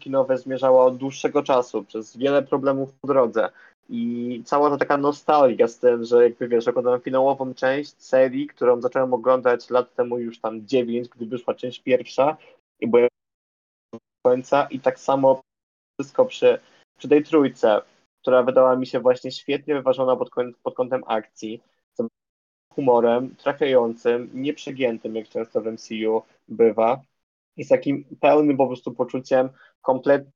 Speaker 3: kinowe zmierzała od dłuższego czasu, przez wiele problemów po drodze. I cała ta taka nostalgia z tym, że jakby wiesz, oglądałem finałową część serii, którą zacząłem oglądać lat temu już tam 9, gdy wyszła część pierwsza i byłem do końca i tak samo wszystko przy, przy tej trójce, która wydała mi się właśnie świetnie wyważona pod, pod kątem akcji, z humorem, trafiającym, nieprzegiętym, jak często w MCU bywa z takim pełnym po prostu poczuciem kompletnie,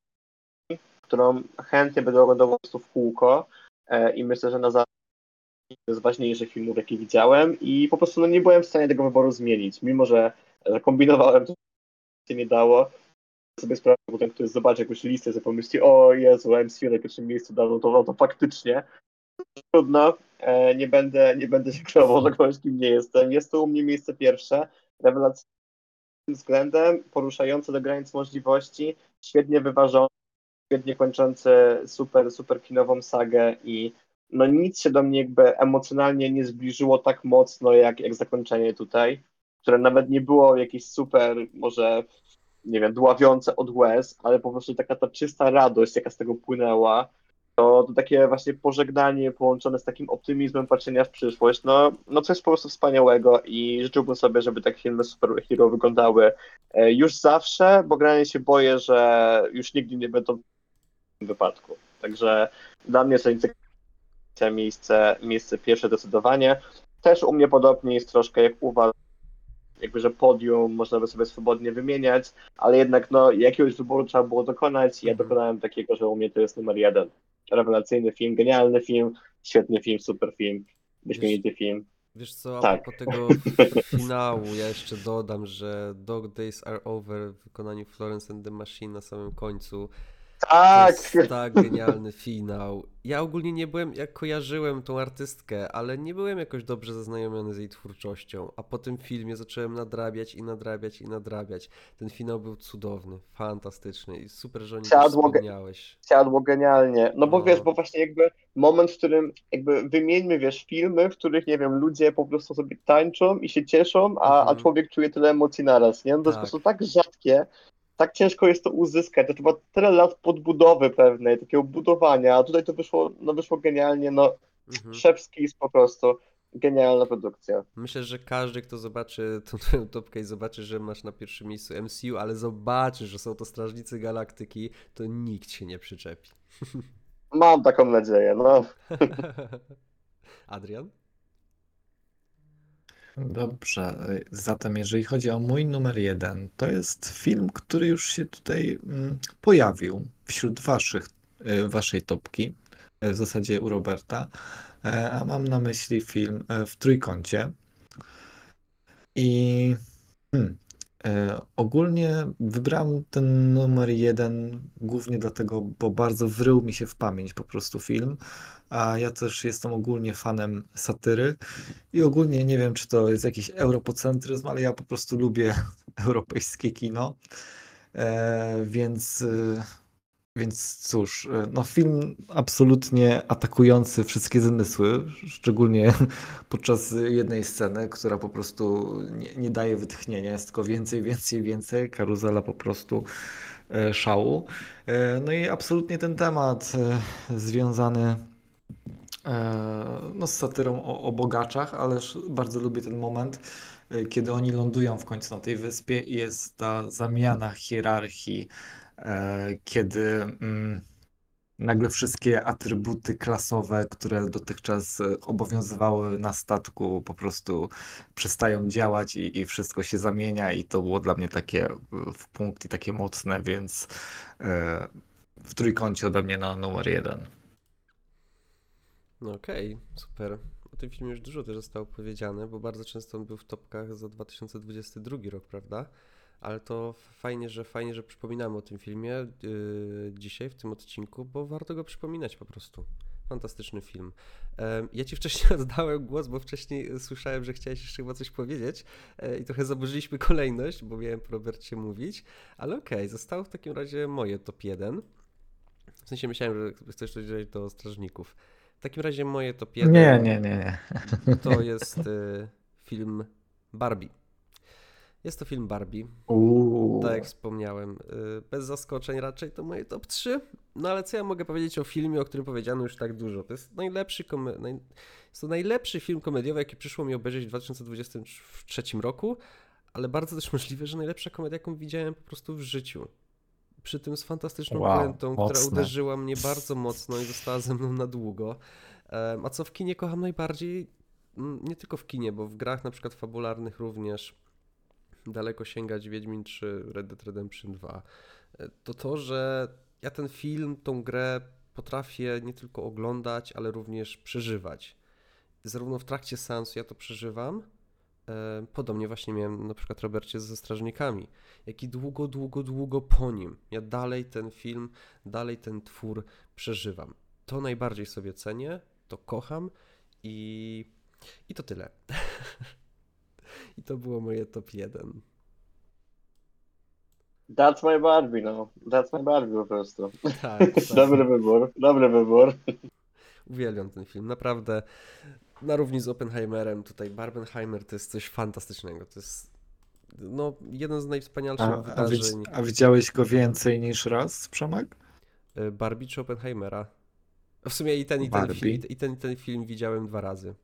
Speaker 3: którą chętnie będę oglądał po prostu w kółko e, i myślę, że na zawsze z ważniejszych filmów, jakie widziałem i po prostu no, nie byłem w stanie tego wyboru zmienić, mimo że, że kombinowałem, to się nie dało. sobie sprawę, potem ktoś zobaczy jakąś listę, sobie pomyśli, o Jezu, MCU na pierwszym miejscu dawno, to, no, to faktycznie trudno, e, nie będę, nie będę się kreował za kogoś, kim nie jestem. Jest to u mnie miejsce pierwsze, rewelacyjnym względem, poruszające do granic możliwości, świetnie wyważony, świetnie kończący super, super kinową sagę i no nic się do mnie jakby emocjonalnie nie zbliżyło tak mocno jak, jak zakończenie tutaj, które nawet nie było jakieś super, może nie wiem, dławiące od łez, ale po prostu taka ta czysta radość, jaka z tego płynęła, to, to takie właśnie pożegnanie połączone z takim optymizmem patrzenia w przyszłość, no, no coś po prostu wspaniałego i życzyłbym sobie, żeby takie filmy superhero wyglądały e, już zawsze, bo granie się boję, że już nigdy nie będą w tym wypadku. Także dla mnie to miejsce, miejsce pierwsze zdecydowanie. Też u mnie podobnie jest troszkę jak u was, jakby, że podium można by sobie swobodnie wymieniać, ale jednak no, jakiegoś wyboru trzeba było dokonać i ja
Speaker 2: Mhm.
Speaker 3: dokonałem takiego, że u mnie to jest numer jeden. Rewelacyjny film, genialny film, świetny film, super film, wyśmienity film.
Speaker 2: Wiesz co, a
Speaker 3: Tak.
Speaker 2: propos tego finału, ja jeszcze dodam, że Dog Days Are Over w wykonaniu Florence and the Machine na samym końcu to
Speaker 3: Tak!
Speaker 2: jest tak genialny finał. Ja ogólnie nie byłem, jak kojarzyłem tą artystkę, ale nie byłem jakoś dobrze zaznajomiony z jej twórczością, a po tym filmie zacząłem nadrabiać i nadrabiać i nadrabiać. Ten finał był cudowny, fantastyczny i super, że o nim
Speaker 3: Siadło
Speaker 2: wspomniałeś.
Speaker 3: Siadło genialnie. No bo
Speaker 2: No.
Speaker 3: wiesz, bo właśnie jakby moment, w którym jakby wymieńmy, wiesz, filmy, w których, nie wiem, ludzie po prostu sobie tańczą i się cieszą, a, a
Speaker 2: Mhm.
Speaker 3: człowiek czuje tyle emocji naraz, nie? No to jest po
Speaker 2: Tak.
Speaker 3: prostu tak rzadkie, tak ciężko jest to uzyskać, to trzeba tyle lat podbudowy pewnej, takiego budowania, a tutaj to wyszło, no wyszło genialnie, no
Speaker 2: Mhm.
Speaker 3: Szewskis po prostu, genialna produkcja.
Speaker 2: Myślę, że każdy, kto zobaczy tą twoją topkę i zobaczy, że masz na pierwszym miejscu MCU, ale zobaczy, że są to Strażnicy Galaktyki, to nikt się nie przyczepi.
Speaker 3: Mam taką nadzieję, no.
Speaker 2: Adrian?
Speaker 4: Dobrze, y, zatem jeżeli chodzi o mój numer jeden, to jest film, który już się tutaj mm, pojawił wśród waszych, y, waszej topki, y, w zasadzie u Roberta, a mam na myśli film w trójkącie. I hmm, ogólnie wybrałem ten numer jeden głównie dlatego, bo bardzo wrył mi się w pamięć po prostu film, a ja też jestem ogólnie fanem satyry i ogólnie nie wiem, czy to jest jakiś europocentryzm, ale ja po prostu lubię europejskie kino, e, więc... więc cóż, e, no film absolutnie atakujący wszystkie zmysły, szczególnie podczas jednej sceny, która po prostu nie, nie daje wytchnienia, jest tylko więcej, więcej, więcej, karuzela po prostu e, szału. E, No i absolutnie ten temat związany no, z satyrą o, o bogaczach, ależ bardzo lubię ten moment, kiedy oni lądują w końcu na tej wyspie i jest ta zamiana hierarchii kiedy mm, nagle wszystkie atrybuty klasowe, które dotychczas e, obowiązywały na statku, po prostu przestają działać i, i wszystko się zamienia, i to było dla mnie takie e, w punkt i takie mocne, więc e, w trójkącie ode mnie na numer jeden.
Speaker 2: No okej, super. O tym filmie już dużo też zostało powiedziane, bo bardzo często on był w topkach za 2022 rok, prawda? Ale to fajnie, że fajnie, że przypominamy o tym filmie yy, dzisiaj w tym odcinku, bo warto go przypominać po prostu. Fantastyczny film. Ja ci wcześniej oddałem głos, bo wcześniej słyszałem, że chciałeś jeszcze chyba coś powiedzieć e, i trochę zaburzyliśmy kolejność, bo miałem po Robercie mówić, ale okej, zostało w takim razie moje top 1. W sensie myślałem, że chcesz coś dodać do Strażników. W takim razie moje top 1
Speaker 4: Nie, nie, nie, nie.
Speaker 2: to jest y, film Barbie. Jest to film Barbie,
Speaker 4: Uuu.
Speaker 2: tak jak wspomniałem. y, Bez zaskoczeń raczej to moje top 3. No ale co ja mogę powiedzieć o filmie, o którym powiedziano już tak dużo? To jest najlepszy, kome- naj... jest to najlepszy film komediowy, jaki przyszło mi obejrzeć w 2023 roku, ale bardzo też możliwe, że najlepsza komedia, jaką widziałem po prostu w życiu. Przy tym z fantastyczną
Speaker 4: Wow,
Speaker 2: puentą, która uderzyła mnie bardzo mocno i została ze mną na długo. A co w kinie kocham najbardziej? Nie tylko w kinie, bo w grach na przykład fabularnych również daleko sięgać Wiedźmin 3, Red Dead Redemption 2. E, To to, że ja ten film, tą grę potrafię nie tylko oglądać, ale również przeżywać. Zarówno w trakcie seansu ja to przeżywam, e, podobnie właśnie miałem na przykład Robercie ze Strażnikami, jak i długo, długo, długo po nim. Ja dalej ten film, dalej ten twór przeżywam. To najbardziej sobie cenię, to kocham i, i to tyle. I to było moje top 1.
Speaker 3: That's my Barbie, no. That's my Barbie po prostu.
Speaker 2: Tak, tak.
Speaker 3: Dobry wybór, dobry wybór.
Speaker 2: Uwielbiam ten film, naprawdę. Na równi z Oppenheimerem, tutaj Barbenheimer to jest coś fantastycznego. To jest no, jeden z najwspanialszych
Speaker 4: A, a,
Speaker 2: wydarzeń
Speaker 4: a widziałeś go więcej niż raz, Przemek?
Speaker 2: y, Barbie czy Oppenheimera. W sumie i ten, i ten,
Speaker 4: Barbie.
Speaker 2: film, i ten, i ten film widziałem dwa razy.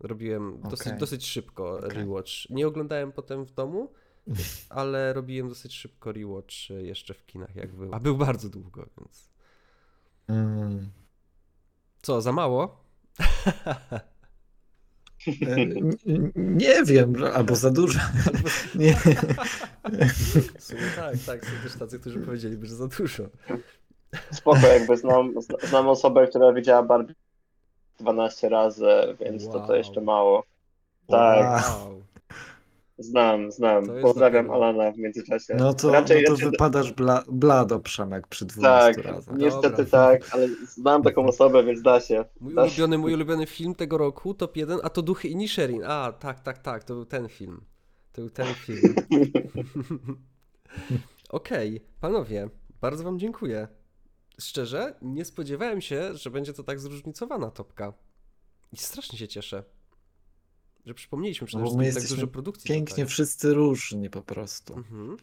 Speaker 2: Robiłem dosyć,
Speaker 4: Okej.
Speaker 2: dosyć szybko
Speaker 4: Okej.
Speaker 2: rewatch. Nie oglądałem potem w domu, ale robiłem dosyć szybko rewatch y, jeszcze w kinach, jak był. A był bardzo długo, więc.
Speaker 4: Mm.
Speaker 2: Co, za mało?
Speaker 4: E, Nie wiem, albo za dużo. Nie.
Speaker 2: W sumie tak, tak. Są też tacy, którzy powiedzieliby, że za dużo.
Speaker 3: Spoko, jakby znam, zna- znam osobę, która widziała Barbie 12 razy, więc to to
Speaker 2: Wow.
Speaker 3: jeszcze mało. Tak,
Speaker 2: Wow.
Speaker 3: znam, znam.
Speaker 2: To
Speaker 3: Pozdrawiam
Speaker 2: dopiero-
Speaker 3: Alana w międzyczasie.
Speaker 4: No to,
Speaker 3: Raczej-
Speaker 4: no to
Speaker 3: raczej-
Speaker 4: wypadasz bla, blado, Przemek, przy 12
Speaker 3: Tak,
Speaker 4: razach.
Speaker 3: niestety
Speaker 2: Dobra.
Speaker 3: tak, ale znam taką osobę, więc da się.
Speaker 2: Mój
Speaker 3: Da się.
Speaker 2: ulubiony, mój ulubiony film tego roku, top 1, a to Duchy Inisherin. A, tak, tak, tak, to był ten film. To był ten film. Okej, panowie, bardzo wam dziękuję. Szczerze, nie spodziewałem się, że będzie to tak zróżnicowana topka. I strasznie się cieszę, że przypomnieliśmy przede
Speaker 4: No
Speaker 2: wszystkim
Speaker 4: my
Speaker 2: tak dużo produkcji
Speaker 4: Pięknie
Speaker 2: tutaj.
Speaker 4: wszyscy różni po prostu.
Speaker 2: Mhm.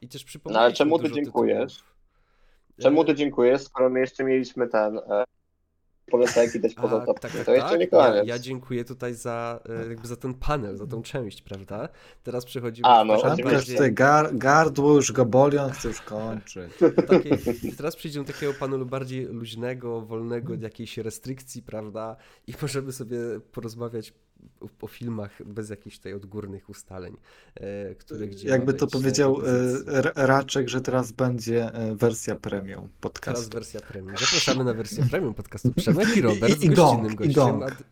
Speaker 2: I też
Speaker 3: No ale
Speaker 2: przypomnieliśmy
Speaker 3: czemu ty dziękujesz?
Speaker 2: tytułów.
Speaker 3: Czemu
Speaker 2: E,
Speaker 3: ty dziękujesz, skoro my jeszcze mieliśmy ten e, polecajki dać poza topkę?
Speaker 2: tak, tak,
Speaker 3: to jeszcze
Speaker 2: tak.
Speaker 3: nie
Speaker 2: Ja,
Speaker 3: koniec.
Speaker 2: ja dziękuję tutaj za, e, jakby za ten panel, za tą część, prawda? Teraz przechodzimy
Speaker 3: A, no,
Speaker 2: bardziej,
Speaker 4: tutaj gar, gardło, już go boli, on chce już kończyć.
Speaker 2: takiej, teraz przejdziemy do takiego panelu bardziej luźnego, wolnego od jakiejś restrykcji, prawda? I możemy sobie porozmawiać o, o filmach bez jakichś tutaj odgórnych ustaleń, e, które gdzie
Speaker 4: Jakby to
Speaker 2: być
Speaker 4: powiedział e, Raczek, że teraz będzie e, wersja premium
Speaker 2: Teraz
Speaker 4: podcastu.
Speaker 2: wersja premium. Zapraszamy na wersję premium podcastu Przemek i Robert
Speaker 4: I- i
Speaker 2: z gościnnym
Speaker 4: gong,
Speaker 2: gościem. Ad...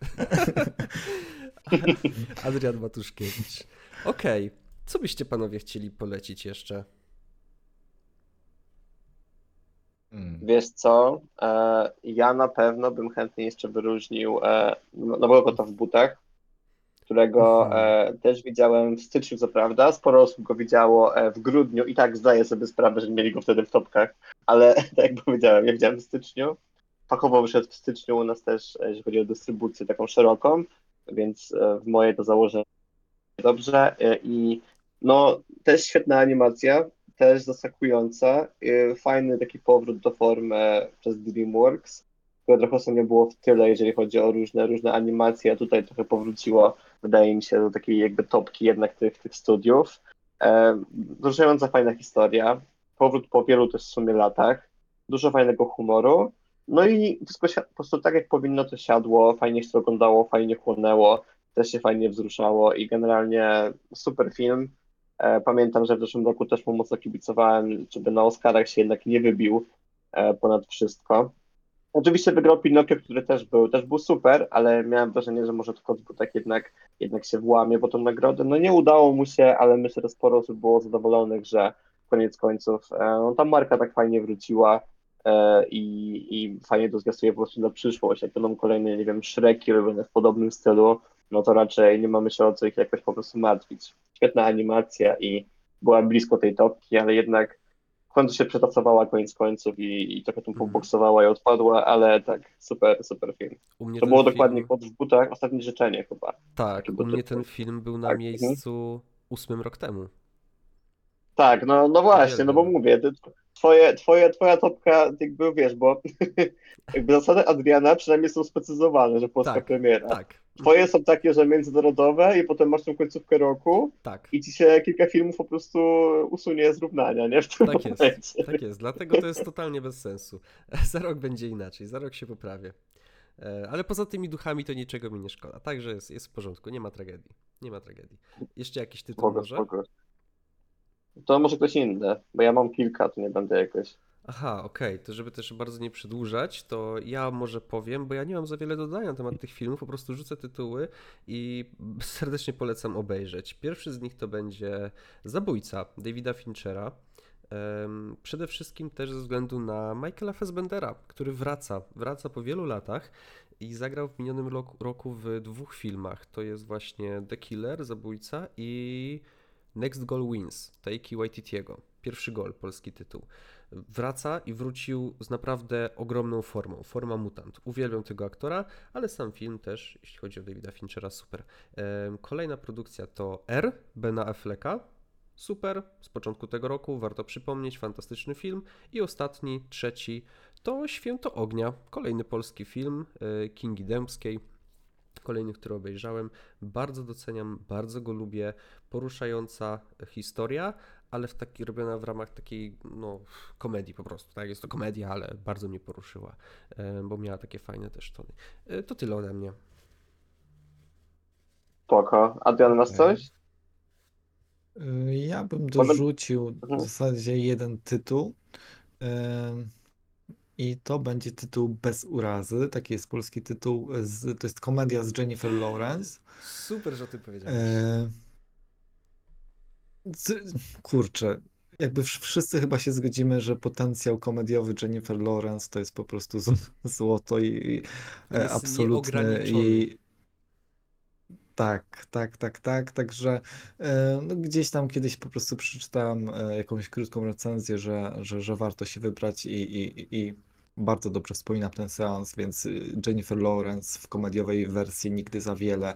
Speaker 2: Adrian Matuszkiewicz. Okej, co byście panowie chcieli polecić jeszcze?
Speaker 4: Mm.
Speaker 3: Wiesz co, e, ja na pewno bym chętnie jeszcze wyróżnił e, no- nowego kota w butach, którego
Speaker 2: Mhm.
Speaker 3: e, też widziałem w styczniu, co prawda. Sporo osób go widziało e, w grudniu i tak zdaję sobie sprawę, że mieli go wtedy w topkach, ale tak jak powiedziałem, ja widziałem w styczniu. Fachowo wyszedł w styczniu u nas też, e, jeżeli chodzi o dystrybucję taką szeroką, więc e, w moje to założenie dobrze i no też świetna animacja, też zaskakująca, fajny taki powrót do formy przez DreamWorks, które trochę ostatnio było w tyle, jeżeli chodzi o różne, różne animacje, a tutaj trochę powróciło, wydaje mi się, do takiej jakby topki jednak tych, tych studiów. E, wzruszająca fajna historia, powrót po wielu też w sumie latach, dużo fajnego humoru, no i wszystko si- po prostu tak jak powinno to siadło, fajnie się to oglądało, fajnie chłonęło, też się fajnie wzruszało i generalnie super film. E, Pamiętam, że w zeszłym roku też mu mocno kibicowałem, żeby na Oscarach się jednak nie wybił e, ponad wszystko. Oczywiście wygrał Pinokio, który też był, też był super, ale miałem wrażenie, że może tylko tak jednak, jednak się włamie po tą nagrodę. No nie udało mu się, ale myślę, że sporo osób było zadowolonych, że koniec końców e, no, ta marka tak fajnie wróciła e, i, i fajnie to zwiastuje po prostu na przyszłość. Jak będą kolejne, nie wiem, Shreki robione w podobnym stylu, no to raczej nie mamy się o co ich jakoś po prostu martwić. Świetna animacja i była blisko tej topki, ale jednak w końcu się przetacowała koniec końców i, i trochę tu
Speaker 2: Mhm.
Speaker 3: poboksowała i odpadła, ale tak, super, super film.
Speaker 2: U mnie
Speaker 3: To było
Speaker 2: film...
Speaker 3: dokładnie kot w butach, ostatnie życzenie chyba.
Speaker 2: Tak, u mnie
Speaker 3: tytuł.
Speaker 2: ten film był na
Speaker 3: Tak,
Speaker 2: miejscu ósmym rok temu.
Speaker 3: Tak, no, no właśnie, no bo mówię, ty- twoje, twoje, twoja topka jakby wiesz, bo jakby zasady Adriana przynajmniej są sprecyzowane, że polska
Speaker 2: Tak,
Speaker 3: premiera.
Speaker 2: Tak,
Speaker 3: Twoje są takie, że międzynarodowe i potem masz tą końcówkę roku
Speaker 2: tak.
Speaker 3: i ci się kilka filmów po prostu usunie z równania, nie? W tym
Speaker 2: Tak jest,
Speaker 3: momencie.
Speaker 2: tak jest. Dlatego to jest totalnie bez sensu. Za rok będzie inaczej, za rok się poprawię. E, Ale poza tymi duchami to niczego mi nie szkoda. Także jest, jest w porządku, nie ma tragedii. Nie ma tragedii. Jeszcze jakiś tytuł
Speaker 3: Spoko,
Speaker 2: może?
Speaker 3: spoko. To może ktoś inny, bo ja mam kilka, to nie będę jakoś.
Speaker 2: Aha, okej, to żeby też bardzo nie przedłużać, to ja może powiem, bo ja nie mam za wiele dodania na temat tych filmów, po prostu rzucę tytuły i serdecznie polecam obejrzeć. Pierwszy z nich to będzie Zabójca Davida Finchera. Przede wszystkim też ze względu na Michaela Fassbendera, który wraca, wraca po wielu latach i zagrał w minionym roku- w dwóch filmach. To jest właśnie The Killer, Zabójca i Next Goal Wins, Taiki Waititiego. Pierwszy gol, polski tytuł. Wraca i wrócił z naprawdę ogromną formą. Forma mutant. Uwielbiam tego aktora, ale sam film też, jeśli chodzi o Davida Finchera, super. Kolejna produkcja to R, Bena Afflecka. Super, z początku tego roku, warto przypomnieć, fantastyczny film. I ostatni, trzeci, to Święto Ognia, kolejny polski film e, Kingi Dębskiej. Kolejny, który obejrzałem. Bardzo doceniam, bardzo go lubię. Poruszająca historia, ale w taki, robiona w ramach takiej no, komedii po prostu. Tak, jest to komedia, ale bardzo mnie poruszyła, e, bo miała takie fajne też tony. E, To tyle ode mnie.
Speaker 3: Spoko. Adrian, masz
Speaker 4: Okej.
Speaker 3: coś?
Speaker 4: Y, Ja bym dorzucił w
Speaker 3: Mhm.
Speaker 4: zasadzie jeden tytuł. I to będzie tytuł Bez urazy. Taki jest polski tytuł. Z, to jest komedia z Jennifer Lawrence.
Speaker 2: Super, że o tym powiedziałeś.
Speaker 4: Kurczę, jakby wsz- wszyscy chyba się zgodzimy, że potencjał komediowy Jennifer Lawrence to jest po prostu złoto i, i absolutny jej. Tak, tak, tak, tak. Także e, no, gdzieś tam kiedyś po prostu przeczytałem e, jakąś krótką recenzję, że, że, że warto się wybrać i, i, i bardzo dobrze wspominam ten seans, więc y, Jennifer Lawrence w komediowej wersji Nigdy za wiele.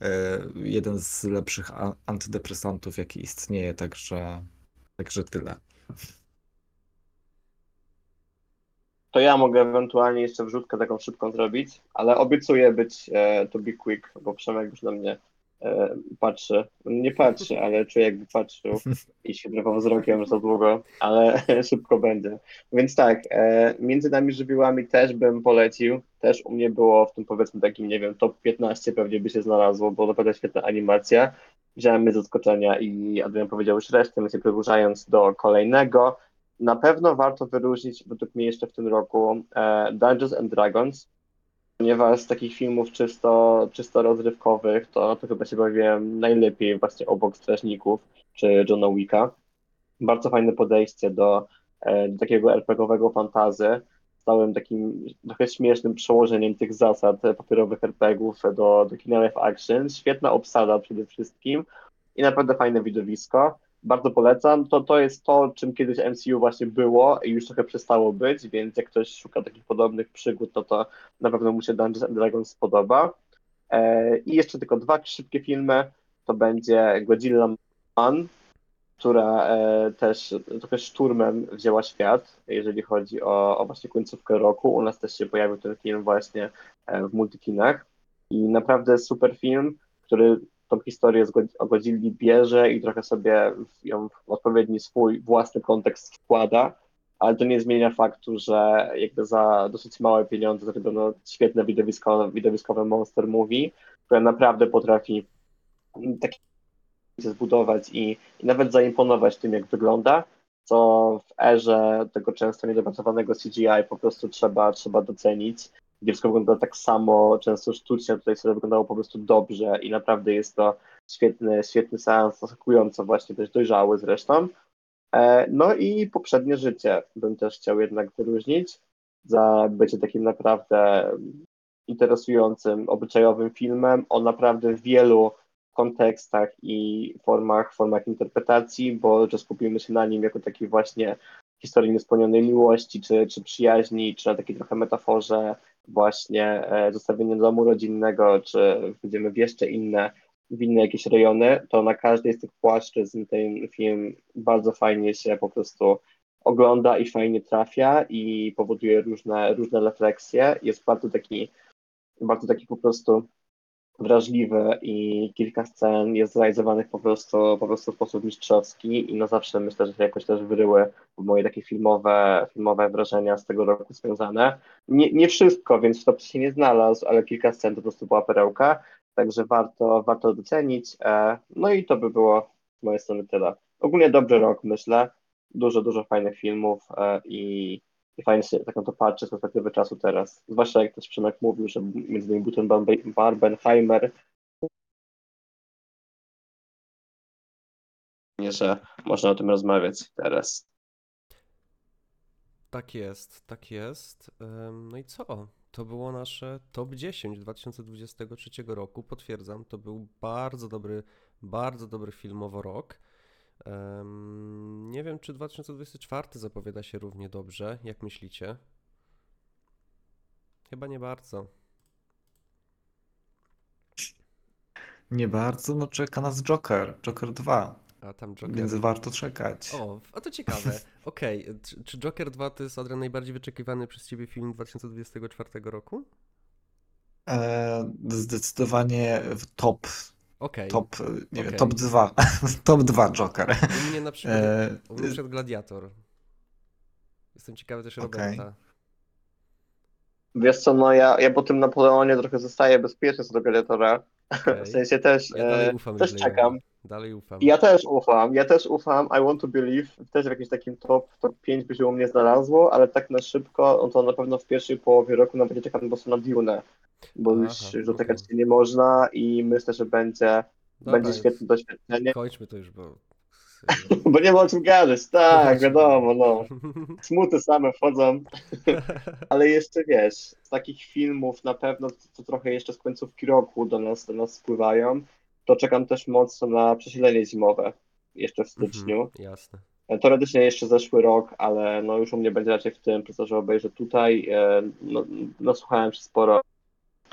Speaker 4: e, Jeden z lepszych antydepresantów, jaki istnieje, także Także tyle.
Speaker 3: To ja mogę ewentualnie jeszcze wrzutkę taką szybką zrobić, ale obiecuję być e, to be quick, bo Przemek już na mnie patrzy. Nie patrzy, ale czuję jakby patrzył i się drapał wzrokiem za długo, ale szybko będzie. Więc tak, e, między nami żywiołami też bym polecił. Też u mnie było w tym powiedzmy takim, nie wiem, top 15 pewnie by się znalazło, bo naprawdę świetna animacja. Wziąłem z zaskoczenia i Adrian powiedział już resztę, więc nie przedłużając do kolejnego. Na pewno warto wyróżnić, według mnie jeszcze w tym roku, e, Dungeons and Dragons, ponieważ z takich filmów czysto, czysto rozrywkowych, to, to chyba się bawiłem najlepiej właśnie obok Strażników czy Johna Wicka. Bardzo fajne podejście do, e, do takiego RPG-owego fantazy, z takim trochę śmiesznym przełożeniem tych zasad papierowych RPG-ów do, do kina live action. Świetna obsada przede wszystkim i naprawdę fajne widowisko bardzo polecam. To, to jest to, czym kiedyś MCU właśnie było i już trochę przestało być, więc jak ktoś szuka takich podobnych przygód, to to na pewno mu się Dungeons Dragons spodoba. E, I jeszcze tylko dwa szybkie filmy. To będzie Godzilla Man, która e, też trochę szturmem wzięła świat, jeżeli chodzi o, o właśnie końcówkę roku. U nas też się pojawił ten film właśnie e, w multikinach. I naprawdę super film, który tą historię o Godzilli bierze i trochę sobie ją w odpowiedni swój własny kontekst wkłada, ale to nie zmienia faktu, że jakby za dosyć małe pieniądze zrobiono świetne widowisko, widowiskowe monster movie, które naprawdę potrafi takie zbudować i, i nawet zaimponować tym, jak wygląda, co w erze tego często niedopracowanego CGI po prostu trzeba, trzeba docenić gdzie wszystko wygląda tak samo, często sztucznie, tutaj sobie wyglądało po prostu dobrze i naprawdę jest to świetny, świetny seans, zaskakująco właśnie też dojrzały zresztą. E, No i poprzednie życie bym też chciał jednak wyróżnić za bycie takim naprawdę interesującym, obyczajowym filmem o naprawdę wielu kontekstach i formach, formach interpretacji, bo że skupimy się na nim jako takiej właśnie historii niespełnionej miłości, czy, czy przyjaźni, czy na takiej trochę metaforze właśnie e, zostawienia domu rodzinnego, czy wchodzimy w jeszcze inne, w inne jakieś rejony, to na każdej z tych płaszczyzn ten film bardzo fajnie się po prostu ogląda i fajnie trafia i powoduje różne, różne refleksje. Jest bardzo taki, bardzo taki po prostu wrażliwy i kilka scen jest zrealizowanych po prostu, po prostu w sposób mistrzowski i no zawsze myślę, że się jakoś też wyryły moje takie filmowe, filmowe wrażenia z tego roku związane. Nie, nie wszystko, więc w topie się nie znalazł, ale kilka scen to po prostu była perełka, także warto, warto docenić. E, No i to by było z mojej strony tyle. Ogólnie dobry rok, myślę. Dużo, dużo fajnych filmów e, i, i fajnie się tak na to patrzy z perspektywy czasu teraz. Zwłaszcza jak też Przemek mówił, że między innymi Barbe- Barbenheimer, że można o tym rozmawiać teraz.
Speaker 2: Tak jest, tak jest. No i co? To było nasze top 10 2023 roku. Potwierdzam, to był bardzo dobry, bardzo dobry filmowo rok. Nie wiem, czy 2024 zapowiada się równie dobrze. Jak myślicie? Chyba nie bardzo.
Speaker 4: Nie bardzo, no czeka nas Joker, Joker 2,
Speaker 2: A tam Joker.
Speaker 4: więc warto czekać.
Speaker 2: O, a to ciekawe. Okej, czy, czy Joker 2 to jest Adrian najbardziej wyczekiwany przez ciebie film 2024 roku?
Speaker 4: E, zdecydowanie w top,
Speaker 2: Okej.
Speaker 4: top, e, nie wiem,
Speaker 2: Okej.
Speaker 4: top 2, top 2 Joker.
Speaker 2: U mnie na przykład,
Speaker 4: E,
Speaker 2: u mnie na przykład Gladiator. Jestem ciekawy też
Speaker 4: Okej.
Speaker 2: Roberta.
Speaker 3: Wiesz co, no ja, ja po tym Napoleonie trochę zostaję bezpieczny co do Gladiatora.
Speaker 2: Okej.
Speaker 3: W sensie też,
Speaker 2: Ja dalej
Speaker 3: e,
Speaker 2: ufam
Speaker 3: też czekam.
Speaker 2: Dalej ufam.
Speaker 3: I ja też ufam, ja też ufam, I want to believe, też w jakimś takim top, top 5 by się u mnie znalazło, ale tak na szybko, no to na pewno w pierwszej połowie roku nawet czekam po prostu na Dune, bo
Speaker 2: Aha,
Speaker 3: już, dotykać
Speaker 2: okej.
Speaker 3: się nie można i myślę, że będzie,
Speaker 2: Dobra,
Speaker 3: będzie świetne doświadczenie,
Speaker 2: Kończmy to już, bo...
Speaker 3: bo nie ma o czym gadać, tak,
Speaker 2: Kończmy.
Speaker 3: wiadomo, no, smuty same wchodzą, ale jeszcze wiesz, z takich filmów na pewno, co trochę jeszcze z końcówki roku do nas, do nas spływają, to czekam też mocno na przesilenie zimowe, jeszcze w styczniu.
Speaker 2: Mhm, jasne.
Speaker 3: Teoretycznie jeszcze zeszły rok, ale no już u mnie będzie raczej w tym, że obejrzę tutaj. e, No, nasłuchałem się sporo,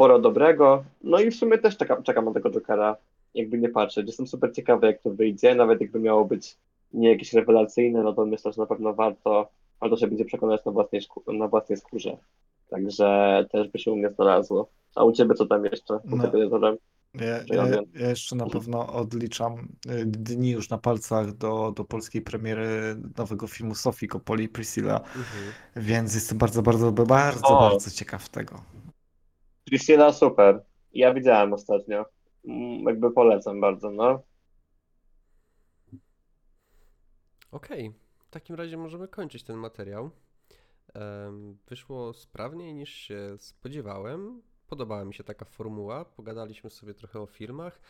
Speaker 3: sporo dobrego. No i w sumie też czekam, czekam na tego Jokera, jakby nie patrzeć. Jestem super ciekawy, jak to wyjdzie, nawet jakby miało być nie jakieś rewelacyjne, no to myślę, że na pewno warto, warto się będzie przekonać na własnej, na własnej skórze. Także też by się u mnie znalazło. A u ciebie co tam jeszcze?
Speaker 4: No. Ja, ja, ja jeszcze na pewno odliczam y, dni już na palcach do, do polskiej premiery nowego filmu Sofii Coppoli i Priscilla,
Speaker 2: Mhm.
Speaker 4: więc jestem bardzo, bardzo, bardzo,
Speaker 3: O.
Speaker 4: bardzo ciekaw tego.
Speaker 3: Priscilla super. Ja widziałem ostatnio. Mm, Jakby polecam bardzo, no.
Speaker 2: Okej, w takim razie możemy kończyć ten materiał. Wyszło sprawniej niż się spodziewałem. Podobała mi się taka formuła. Pogadaliśmy sobie trochę o filmach.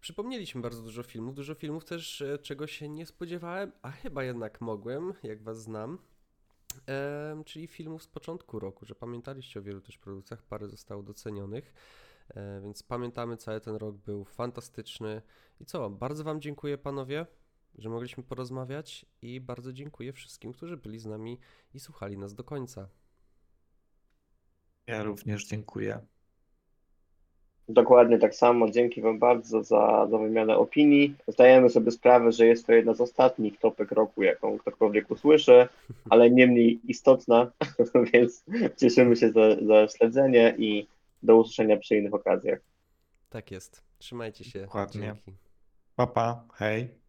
Speaker 2: Przypomnieliśmy bardzo dużo filmów, dużo filmów też, e, czego się nie spodziewałem, a chyba jednak mogłem, jak was znam. Czyli filmów z początku roku, że pamiętaliście o wielu też produkcjach, parę zostało docenionych, e, więc pamiętamy, cały ten rok był fantastyczny. I co, bardzo wam dziękuję panowie, że mogliśmy porozmawiać i bardzo dziękuję wszystkim, którzy byli z nami i słuchali nas do końca.
Speaker 4: Ja również dziękuję.
Speaker 3: Dokładnie tak samo. Dzięki Wam bardzo za, za wymianę opinii. Zdajemy sobie sprawę, że jest to jedna z ostatnich topek roku, jaką ktokolwiek usłyszy, ale nie mniej istotna, więc cieszymy się za, za śledzenie i do usłyszenia przy innych okazjach.
Speaker 2: Tak jest. Trzymajcie się.
Speaker 4: Dokładnie.
Speaker 2: Dzięki.
Speaker 4: Papa, hej.